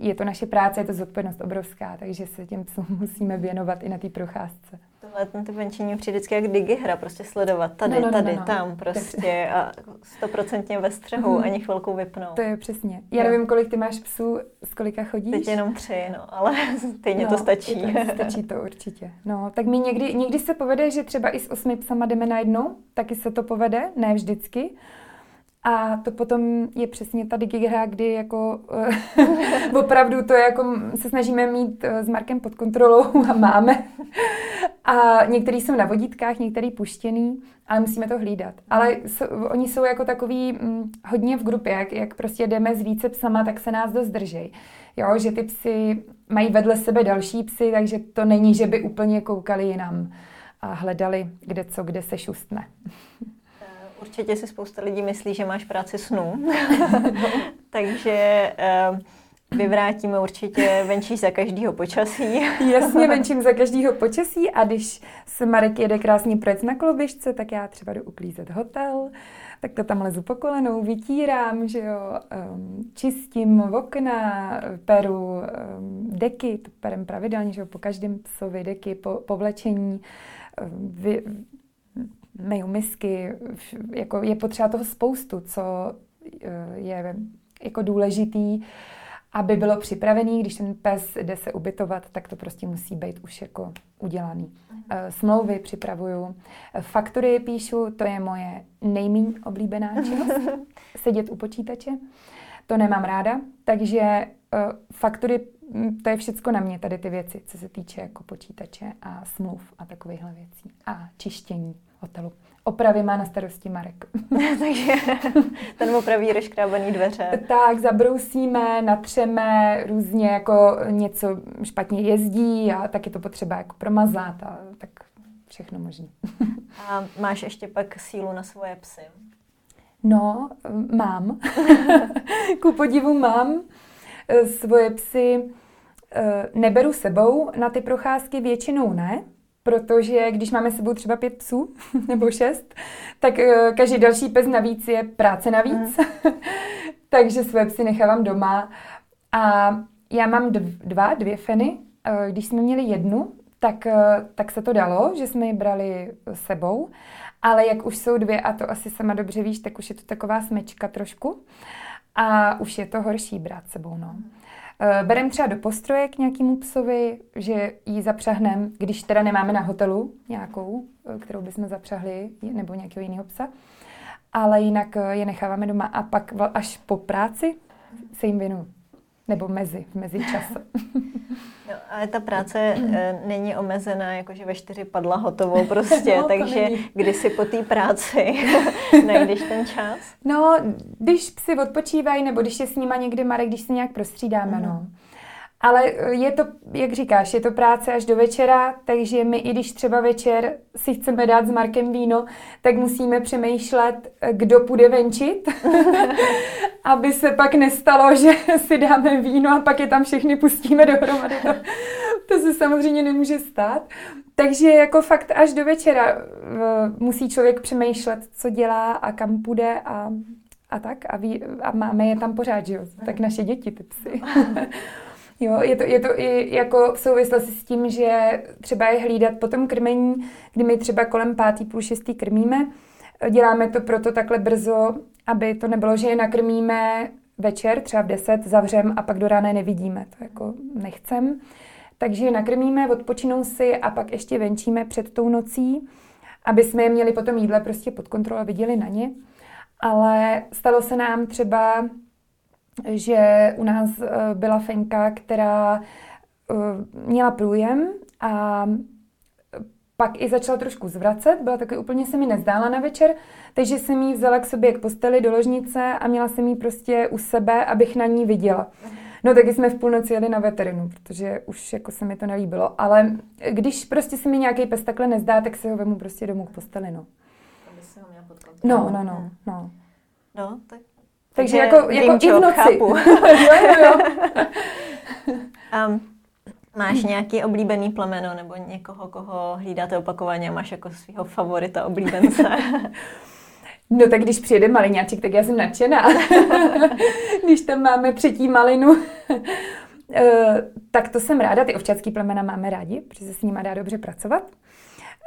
je to naše práce, je to zodpovědnost obrovská, takže se těm psům musíme věnovat i na té procházce. Tohle ten ty venčení přijde vždycky jak digihra, prostě sledovat tady, no, no, no tady, no, no. tam prostě a stoprocentně ve střehu, mm. ani chvilku vypnout. To je přesně. Já nevím, kolik ty máš psů, z kolika chodíš? Teď jenom tři, no, ale stejně no, to stačí. To, stačí to určitě. No, tak mi někdy, někdy se povede, že třeba i s osmi psama jdeme najednou, taky se to povede, ne vždycky. A to potom je přesně ta digihra, kdy jako uh, opravdu to jako se snažíme mít uh, s Markem pod kontrolou a máme. A některý jsou na vodítkách, některý puštěný, ale musíme to hlídat. Ale so, oni jsou jako takový hm, hodně v grupě, jak, jak prostě jdeme s více psama, tak se nás dost držej. Jo, že ty psy mají vedle sebe další psy, takže to není, že by úplně koukali jinam a hledali, kde co, kde se šustne. Určitě si spousta lidí myslí, že máš práci snů. Takže uh, vyvrátíme určitě venčí za každého počasí. Jasně, venčím za každého počasí a když se Marek jede krásně projet na koloběžce, tak já třeba jdu uklízet hotel, tak to tam lezu po kolenou, vytírám, že jo, um, čistím okna, peru um, deky, to perem pravidelně, že jo, po každém psovi deky, po, povlečení, vy, myju misky, jako je potřeba toho spoustu, co eh, je jako důležitý, aby bylo připravený, když ten pes jde se ubytovat, tak to prostě musí být už jako udělaný. Eh, smlouvy připravuju, faktury píšu, to je moje nejméně oblíbená činnost, sedět u počítače. To nemám ráda, takže eh, faktury, hm, to je všecko na mě, tady ty věci, co se týče jako počítače a smluv a takovýchhle věcí. A čištění hotelu. Opravy má na starosti Marek. Takže ten opraví rozkrábaný dveře. Tak, zabrousíme, natřeme, různě jako něco špatně jezdí a tak je to potřeba jako promazat a tak všechno možné. a máš ještě pak sílu na svoje psy? No, mám. Ku podivu mám. Svoje psy eh, neberu sebou na ty procházky, většinou ne, protože když máme sebou třeba pět psů nebo šest, tak uh, každý další pes navíc je práce navíc. Mm. Takže své psy nechávám doma. A já mám dva, dvě feny. Uh, když jsme měli jednu, tak, uh, tak se to dalo, že jsme ji brali sebou. Ale jak už jsou dvě, a to asi sama dobře víš, tak už je to taková smečka trošku. A už je to horší brát sebou, no. Mm. Eh, berem třeba do postroje k nějakému psovi, že ji zapřahneme, když teda nemáme na hotelu nějakou, eh, kterou bychom zapřahli, nebo nějakého jiného psa. Ale jinak eh, je necháváme doma a pak až po práci se jim věnu. Nebo mezi, v mezičase. No, ale ta práce e, není omezená, jakože ve čtyři padla hotovo prostě, no, takže kdy si po té práci najdeš ten čas? No, když psi odpočívají, nebo když je s nima někdy Marek, když si nějak prostřídáme, mm. no. Ale eh, je to, jak říkáš, je to práce až do večera, takže my i když třeba večer si chceme dát s Markem víno, tak musíme přemýšlet, eh, kdo půjde venčit, aby se pak nestalo, že si dáme víno a pak je tam všechny pustíme dohromady. To, to se samozřejmě nemůže stát. Takže jako fakt až do večera eh, musí člověk přemýšlet, co dělá a kam půjde a, a tak. A, ví, a máme je tam pořád, že jo? Tak naše děti, ty psy. Jo, je to, je to i jako v souvislosti s tím, že třeba je hlídat po tom krmení, kdy my třeba kolem pátý, půl šestý krmíme. Děláme to proto takhle brzo, aby to nebylo, že je nakrmíme večer, třeba v 10, zavřem a pak do rána nevidíme. To jako nechcem. Takže nakrmíme, odpočinou si a pak ještě venčíme před tou nocí, aby jsme je měli potom jídle prostě pod kontrolou a viděli na ně. Ale stalo se nám třeba že u nás eh, byla Fenka, která eh, měla průjem a pak i začala trošku zvracet, byla taky úplně se mi nezdála na večer, takže jsem ji vzala k sobě k posteli do ložnice a měla jsem ji prostě u sebe, abych na ní viděla. No taky jsme v půlnoci jeli na veterinu, protože už jako se mi to nelíbilo. Ale když prostě se mi nějaký pes takhle nezdá, tak si ho vemu prostě domů k posteli, no. Aby si ho měl pod No, no, no, no. No, tak takže jako, jako i v noci. Chápu. jo, jo, jo. um, máš nějaký oblíbený plemeno nebo někoho, koho hlídáte opakovaně a máš jako svého favorita oblíbence? No tak když přijede maliňáček, tak já jsem nadšená. když tam máme třetí malinu. Eh, tak to jsem ráda, ty ovčácký plemena máme rádi, protože se s nimi dá dobře pracovat.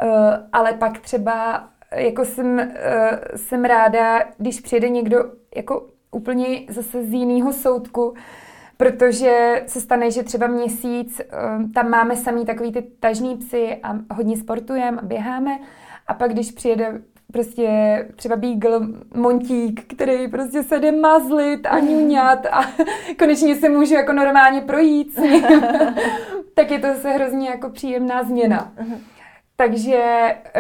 Eh, ale pak třeba jako jsem, eh, jsem ráda, když přijede někdo jako úplně zase z jiného soudku, protože se stane, že třeba měsíc tam máme samý takový ty tažní psy a hodně sportujeme a běháme a pak když přijede prostě třeba Beagle Montík, který prostě se jde mazlit a ňuňat a konečně se může jako normálně projít tak je to zase hrozně jako příjemná změna. Takže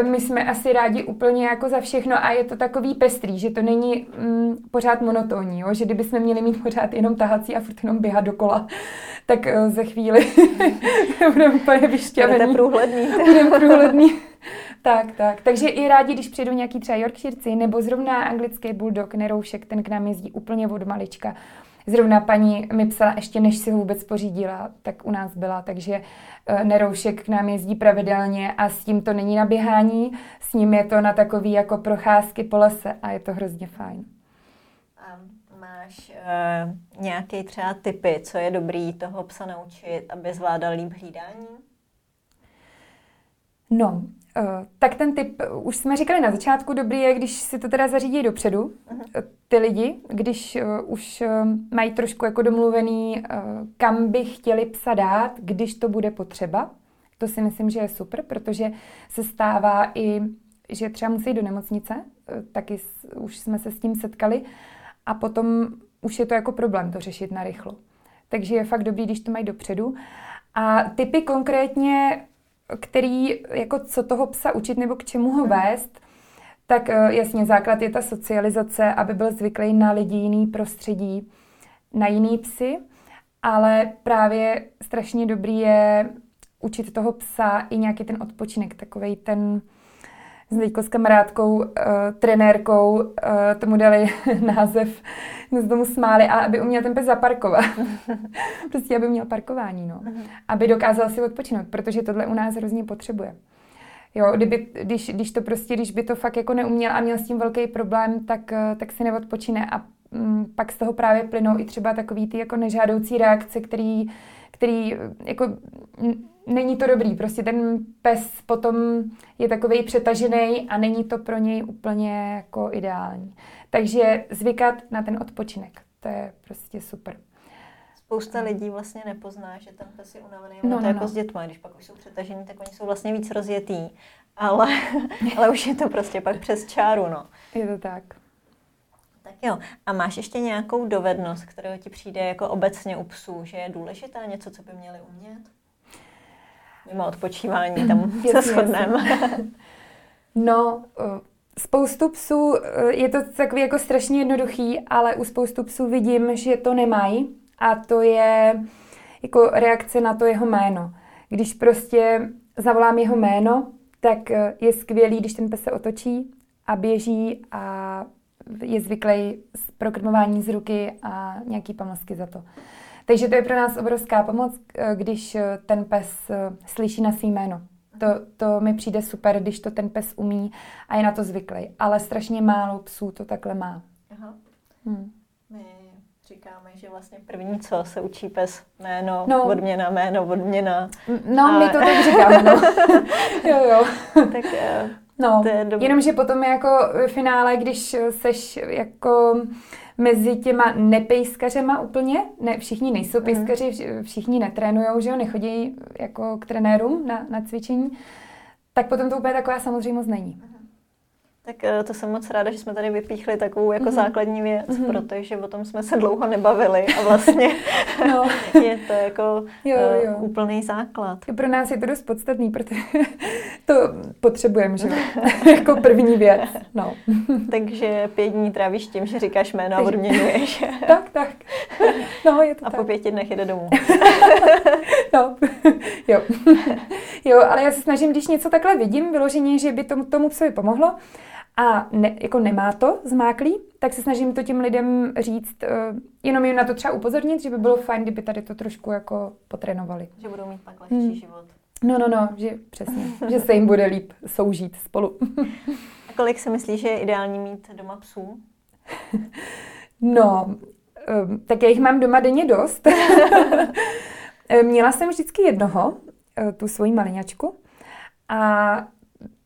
my jsme asi rádi úplně jako za všechno a je to takový pestrý, že to není mm, pořád monotónní, jo? že kdybychom měli mít pořád jenom tahací a furt jenom běhat dokola, tak uh, za chvíli budeme úplně vyšťavený. Budeme průhledný. budeme průhledný. Tak, tak. Takže i rádi, když přijedou nějaký třeba Yorkshireci nebo zrovna anglický bulldog, neroušek, ten k nám jezdí úplně od malička. Zrovna paní mi psala ještě, než si ho vůbec pořídila, tak u nás byla, takže eh, neroušek k nám jezdí pravidelně a s tím to není na běhání, s ním je to na takový jako procházky po lese a je to hrozně fajn. A máš uh, nějaký třeba typy, co je dobrý toho psa naučit, aby zvládal líp hlídání? No, Uh, tak ten typ, uh, už jsme říkali na začátku, dobrý je, když si to teda zařídí dopředu, uh-huh. ty lidi, když už mají trošku jako domluvený, kam by chtěli psa dát, když to bude potřeba. To si myslím, že je super, protože se stává i, že třeba musí do nemocnice, taky už jsme se s tím setkali, a potom už je to jako problém to řešit na rychlo. Takže je fakt dobrý, když to mají dopředu. A typy konkrétně který, jako co toho psa učit nebo k čemu ho vést, tak eh, jasně základ je ta socializace, aby byl zvyklý na lidi, jiný prostředí, na jiný psy, ale právě strašně dobrý je učit toho psa i nějaký ten odpočinek, takový ten, s s kamarádkou, uh, trenérkou, uh, tomu dali název, jsme se tomu smáli, a aby uměl ten pes zaparkovat. prostě, aby měl parkování, no. Uh-huh. Aby dokázal si odpočinout, protože tohle u nás hrozně potřebuje. Jo, kdyby, když, když to prostě, když by to fakt jako neuměl a měl s tím velký problém, tak, uh, tak si neodpočine a um, pak z toho právě plynou i třeba takový ty jako nežádoucí reakce, který, který jako není to dobrý. Prostě ten pes potom je takový přetažený a není to pro něj úplně jako ideální. Takže zvykat na ten odpočinek, to je prostě super. Spousta lidí vlastně nepozná, že ten pes je unavený. No, no, to no, jako no. s dětmi, když pak už jsou přetažení, tak oni jsou vlastně víc rozjetý. Ale, ale už je to prostě pak přes čáru, no. Je to tak. Tak jo. A máš ještě nějakou dovednost, kterou ti přijde jako obecně u psů, že je důležitá, něco, co by měli umět? Mimo odpočívání, tam se shodneme. no, spoustu psů, je to takový jako strašně jednoduchý, ale u spoustu psů vidím, že to nemají a to je jako reakce na to jeho jméno. Když prostě zavolám jeho jméno, tak je skvělý, když ten pes se otočí a běží a je zvyklý z prokrmování z ruky a nějaký pamlsky za to. Takže to je pro nás obrovská pomoc, eh, když eh, ten pes eh, slyší na svý jméno. To, to mi přijde super, když to ten pes umí a je na to zvyklý. Ale strašně málo psů to takhle má. Aha. Hmm. My říkáme, že vlastně první, co se učí pes, jméno, no. odměna, jméno, odměna. No, a... my to tak říkáme, no. jo, jo. tak No, to je jenomže potom je jako v finále, když seš jako mezi těma nepejskařema úplně, ne, všichni nejsou mhm. pejskaři, všichni netrénujou, že jo, nechodí jako k trenérům na, na cvičení, tak potom to úplně taková samozřejmost není. Tak eh, to jsem moc ráda, že jsme tady vypíchli takovou jako mm-hmm. základní věc, mm-hmm. protože o tom jsme se dlouho nebavili a vlastně no. je to jako jo, eh, jo. Uh, úplný základ. Pro nás je to dost podstatný, protože to potřebujeme, že jako první věc. No. Takže pět dní trávíš tím, že říkáš jméno a odměňuješ. tak, tak. No, je to a tak. po pěti dnech jde domů. no, jo. jo, ale já se snažím, když něco takhle vidím, vyloženě, že by tomu, tomu psovi pomohlo, a ne, jako nemá to zmáklý, tak se snažím to těm lidem říct, uh, jenom jim na to třeba upozornit, že by bylo fajn, kdyby tady to trošku jako potrénovali. Že budou mít pak lehčí hmm. život. No, no, no, že přesně, že se jim bude líp soužít spolu. A Kolik si myslíš, že je ideální mít doma psů? no, ehm, tak já jich mám doma denně dost. Měla jsem vždycky jednoho, eh, tu svoji malinačku. A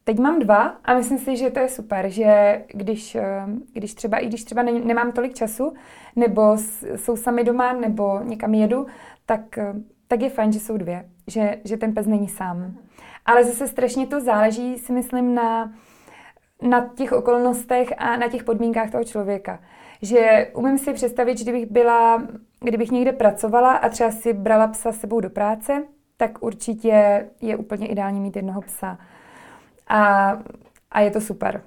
teď mám dva a myslím si, že to je super, že když, ehm, když třeba, i když třeba nemám tolik času, nebo jsou sami doma, nebo někam jedu, tak, eh, tak je fajn, že jsou dvě, že, že ten pes není sám. Ale zase strašně to záleží, si myslím, na, na těch okolnostech a na těch podmínkách toho člověka. Že umím si představit, že kdybych byla, kdybych někde pracovala a třeba si brala psa sebou do práce, tak určitě je úplně ideální mít jednoho psa. A, a je to super.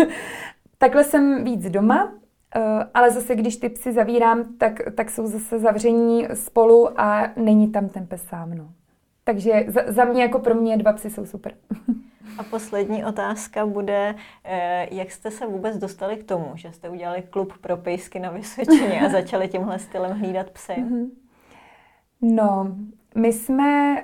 Takhle jsem víc doma, eh, ale zase, když ty psy zavírám, tak, tak jsou zase zavření spolu a není tam ten pes sám. No. Takže za, za mě jako pro mě dva psy jsou super. A poslední otázka bude, eh, jak jste se vůbec dostali k tomu, že jste udělali klub pro pejsky na Vysočině a začali tímhle stylem hlídat psy? Mhm. No, my jsme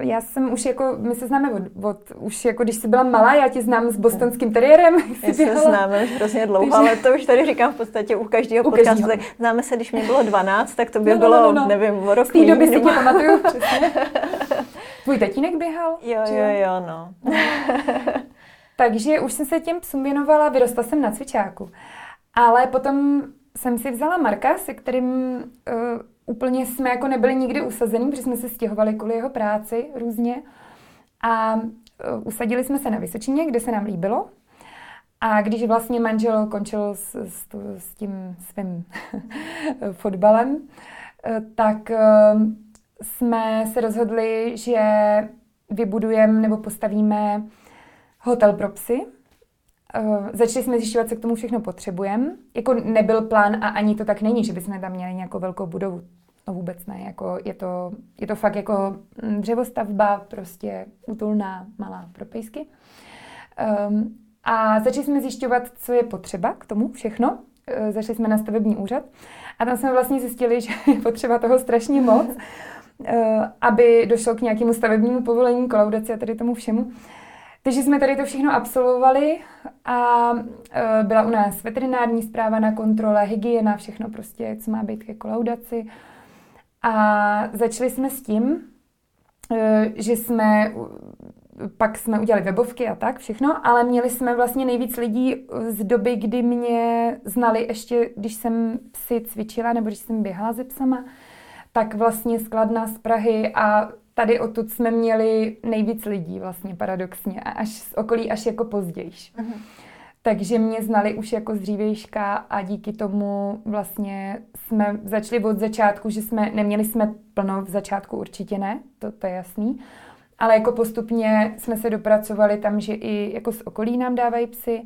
já jsem už jako, my se známe od, od, už jako když jsi byla malá, já tě znám s bostonským teriérem. Já se známe hrozně dlouho, Takže... ale to už tady říkám v podstatě u každého u podcastu. Každého. Známe se, když mě bylo 12, tak to by no, no, bylo, no, no. nevím, o rok. V té době si tě pamatuju, přesně. Tvůj tatínek běhal? Jo, jo, jo, no. Takže už jsem se těm psům věnovala, vyrostla jsem na cvičáku. Ale potom jsem si vzala Marka, se kterým uh, úplně jsme jako nebyli nikdy usazený, protože jsme se stěhovali kvůli jeho práci různě. A uh, usadili jsme se na Vysočině, kde se nám líbilo. A když vlastně manžel končil s, s, s tím svým fotbalem, uh, tak jsme se rozhodli, že vybudujeme nebo postavíme hotel pro psy. Uh, začali jsme zjišťovat, co k tomu všechno potřebujeme. Jako nebyl plán a ani to tak není, že bychom tam měli nějakou velkou budovu. No vůbec ne. Jako je, to, je to fakt jako mm, dřevostavba, prostě útulná, malá pro pejsky. Um, a začali jsme zjišťovat, co je potřeba k tomu všechno. Uh, začali jsme na stavební úřad a tam jsme vlastně zjistili, že je potřeba toho strašně moc. Eh, aby došlo k nějakému stavebnímu povolení, kolaudaci a tady tomu všemu. Takže jsme tady to všechno absolvovali a eh, byla u nás veterinární zpráva na kontrole, hygiena, všechno prostě, co má být ke kolaudaci. A začali jsme s tím, eh, že jsme pak jsme udělali webovky a tak, všechno, ale měli jsme vlastně nejvíc lidí z doby, kdy mě znali ještě, když jsem si cvičila nebo když jsem běhala se psama tak vlastně skladna z Prahy a tady odtud jsme měli nejvíc lidí vlastně paradoxně a až z okolí až jako pozdějš. Uh-huh. Takže mě znali už jako z dřívějška a díky tomu vlastně jsme začali od začátku, že jsme, neměli jsme plno v začátku určitě ne, to, to je jasný, ale jako postupně jsme se dopracovali tam, že i jako z okolí nám dávají psy,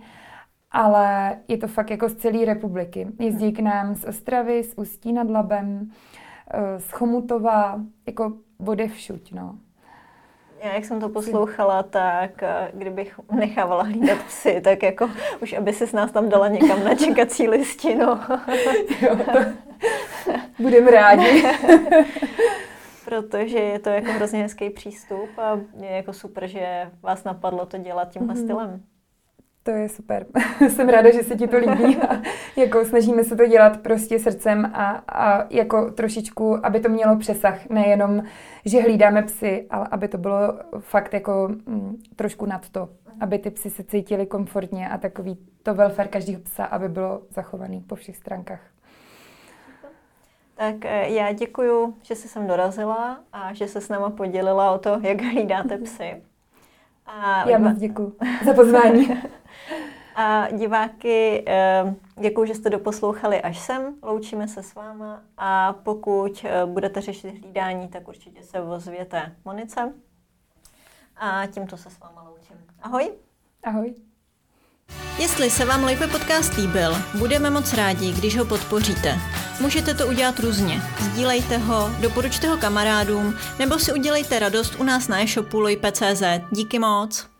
ale je to fakt jako z celé republiky. Jezdí k nám z Ostravy, z Ústí nad Labem, Eh, z Chomutova, jako vode všuť, no. Já, jak jsem to poslouchala, tak eh, kdybych nechávala hlídat psy, tak jako už aby se s nás tam dala někam na čekací listinu. jo, to budeme rádi. Protože je to jako hrozně hezký přístup a je jako super, že vás napadlo to dělat tímhle mm-hmm. stylem. To je super. Jsem ráda, že se ti to líbí. A jako snažíme se to dělat prostě srdcem a, a jako trošičku, aby to mělo přesah. Nejenom, že hlídáme psy, ale aby to bylo fakt jako mm, trošku nad to. Aby ty psy se cítili komfortně a takový to welfare každého psa, aby bylo zachovaný po všech stránkách. Tak eh, já děkuju, že jsi sem dorazila a že se s náma podělila o to, jak hlídáte psy. A Já moc děkuji za pozvání. A diváky, eh, děkuji, že jste doposlouchali až sem. Loučíme se s váma a pokud eh, budete řešit hlídání, tak určitě se ozvěte Monice. A tímto se s váma loučím. Ahoj. Ahoj. Jestli se vám Lejpe podcast líbil, budeme moc rádi, když ho podpoříte. Můžete to udělat různě. Sdílejte ho, doporučte ho kamarádům, nebo si udělejte radost u nás na e-shopu lojpe.cz. Díky moc!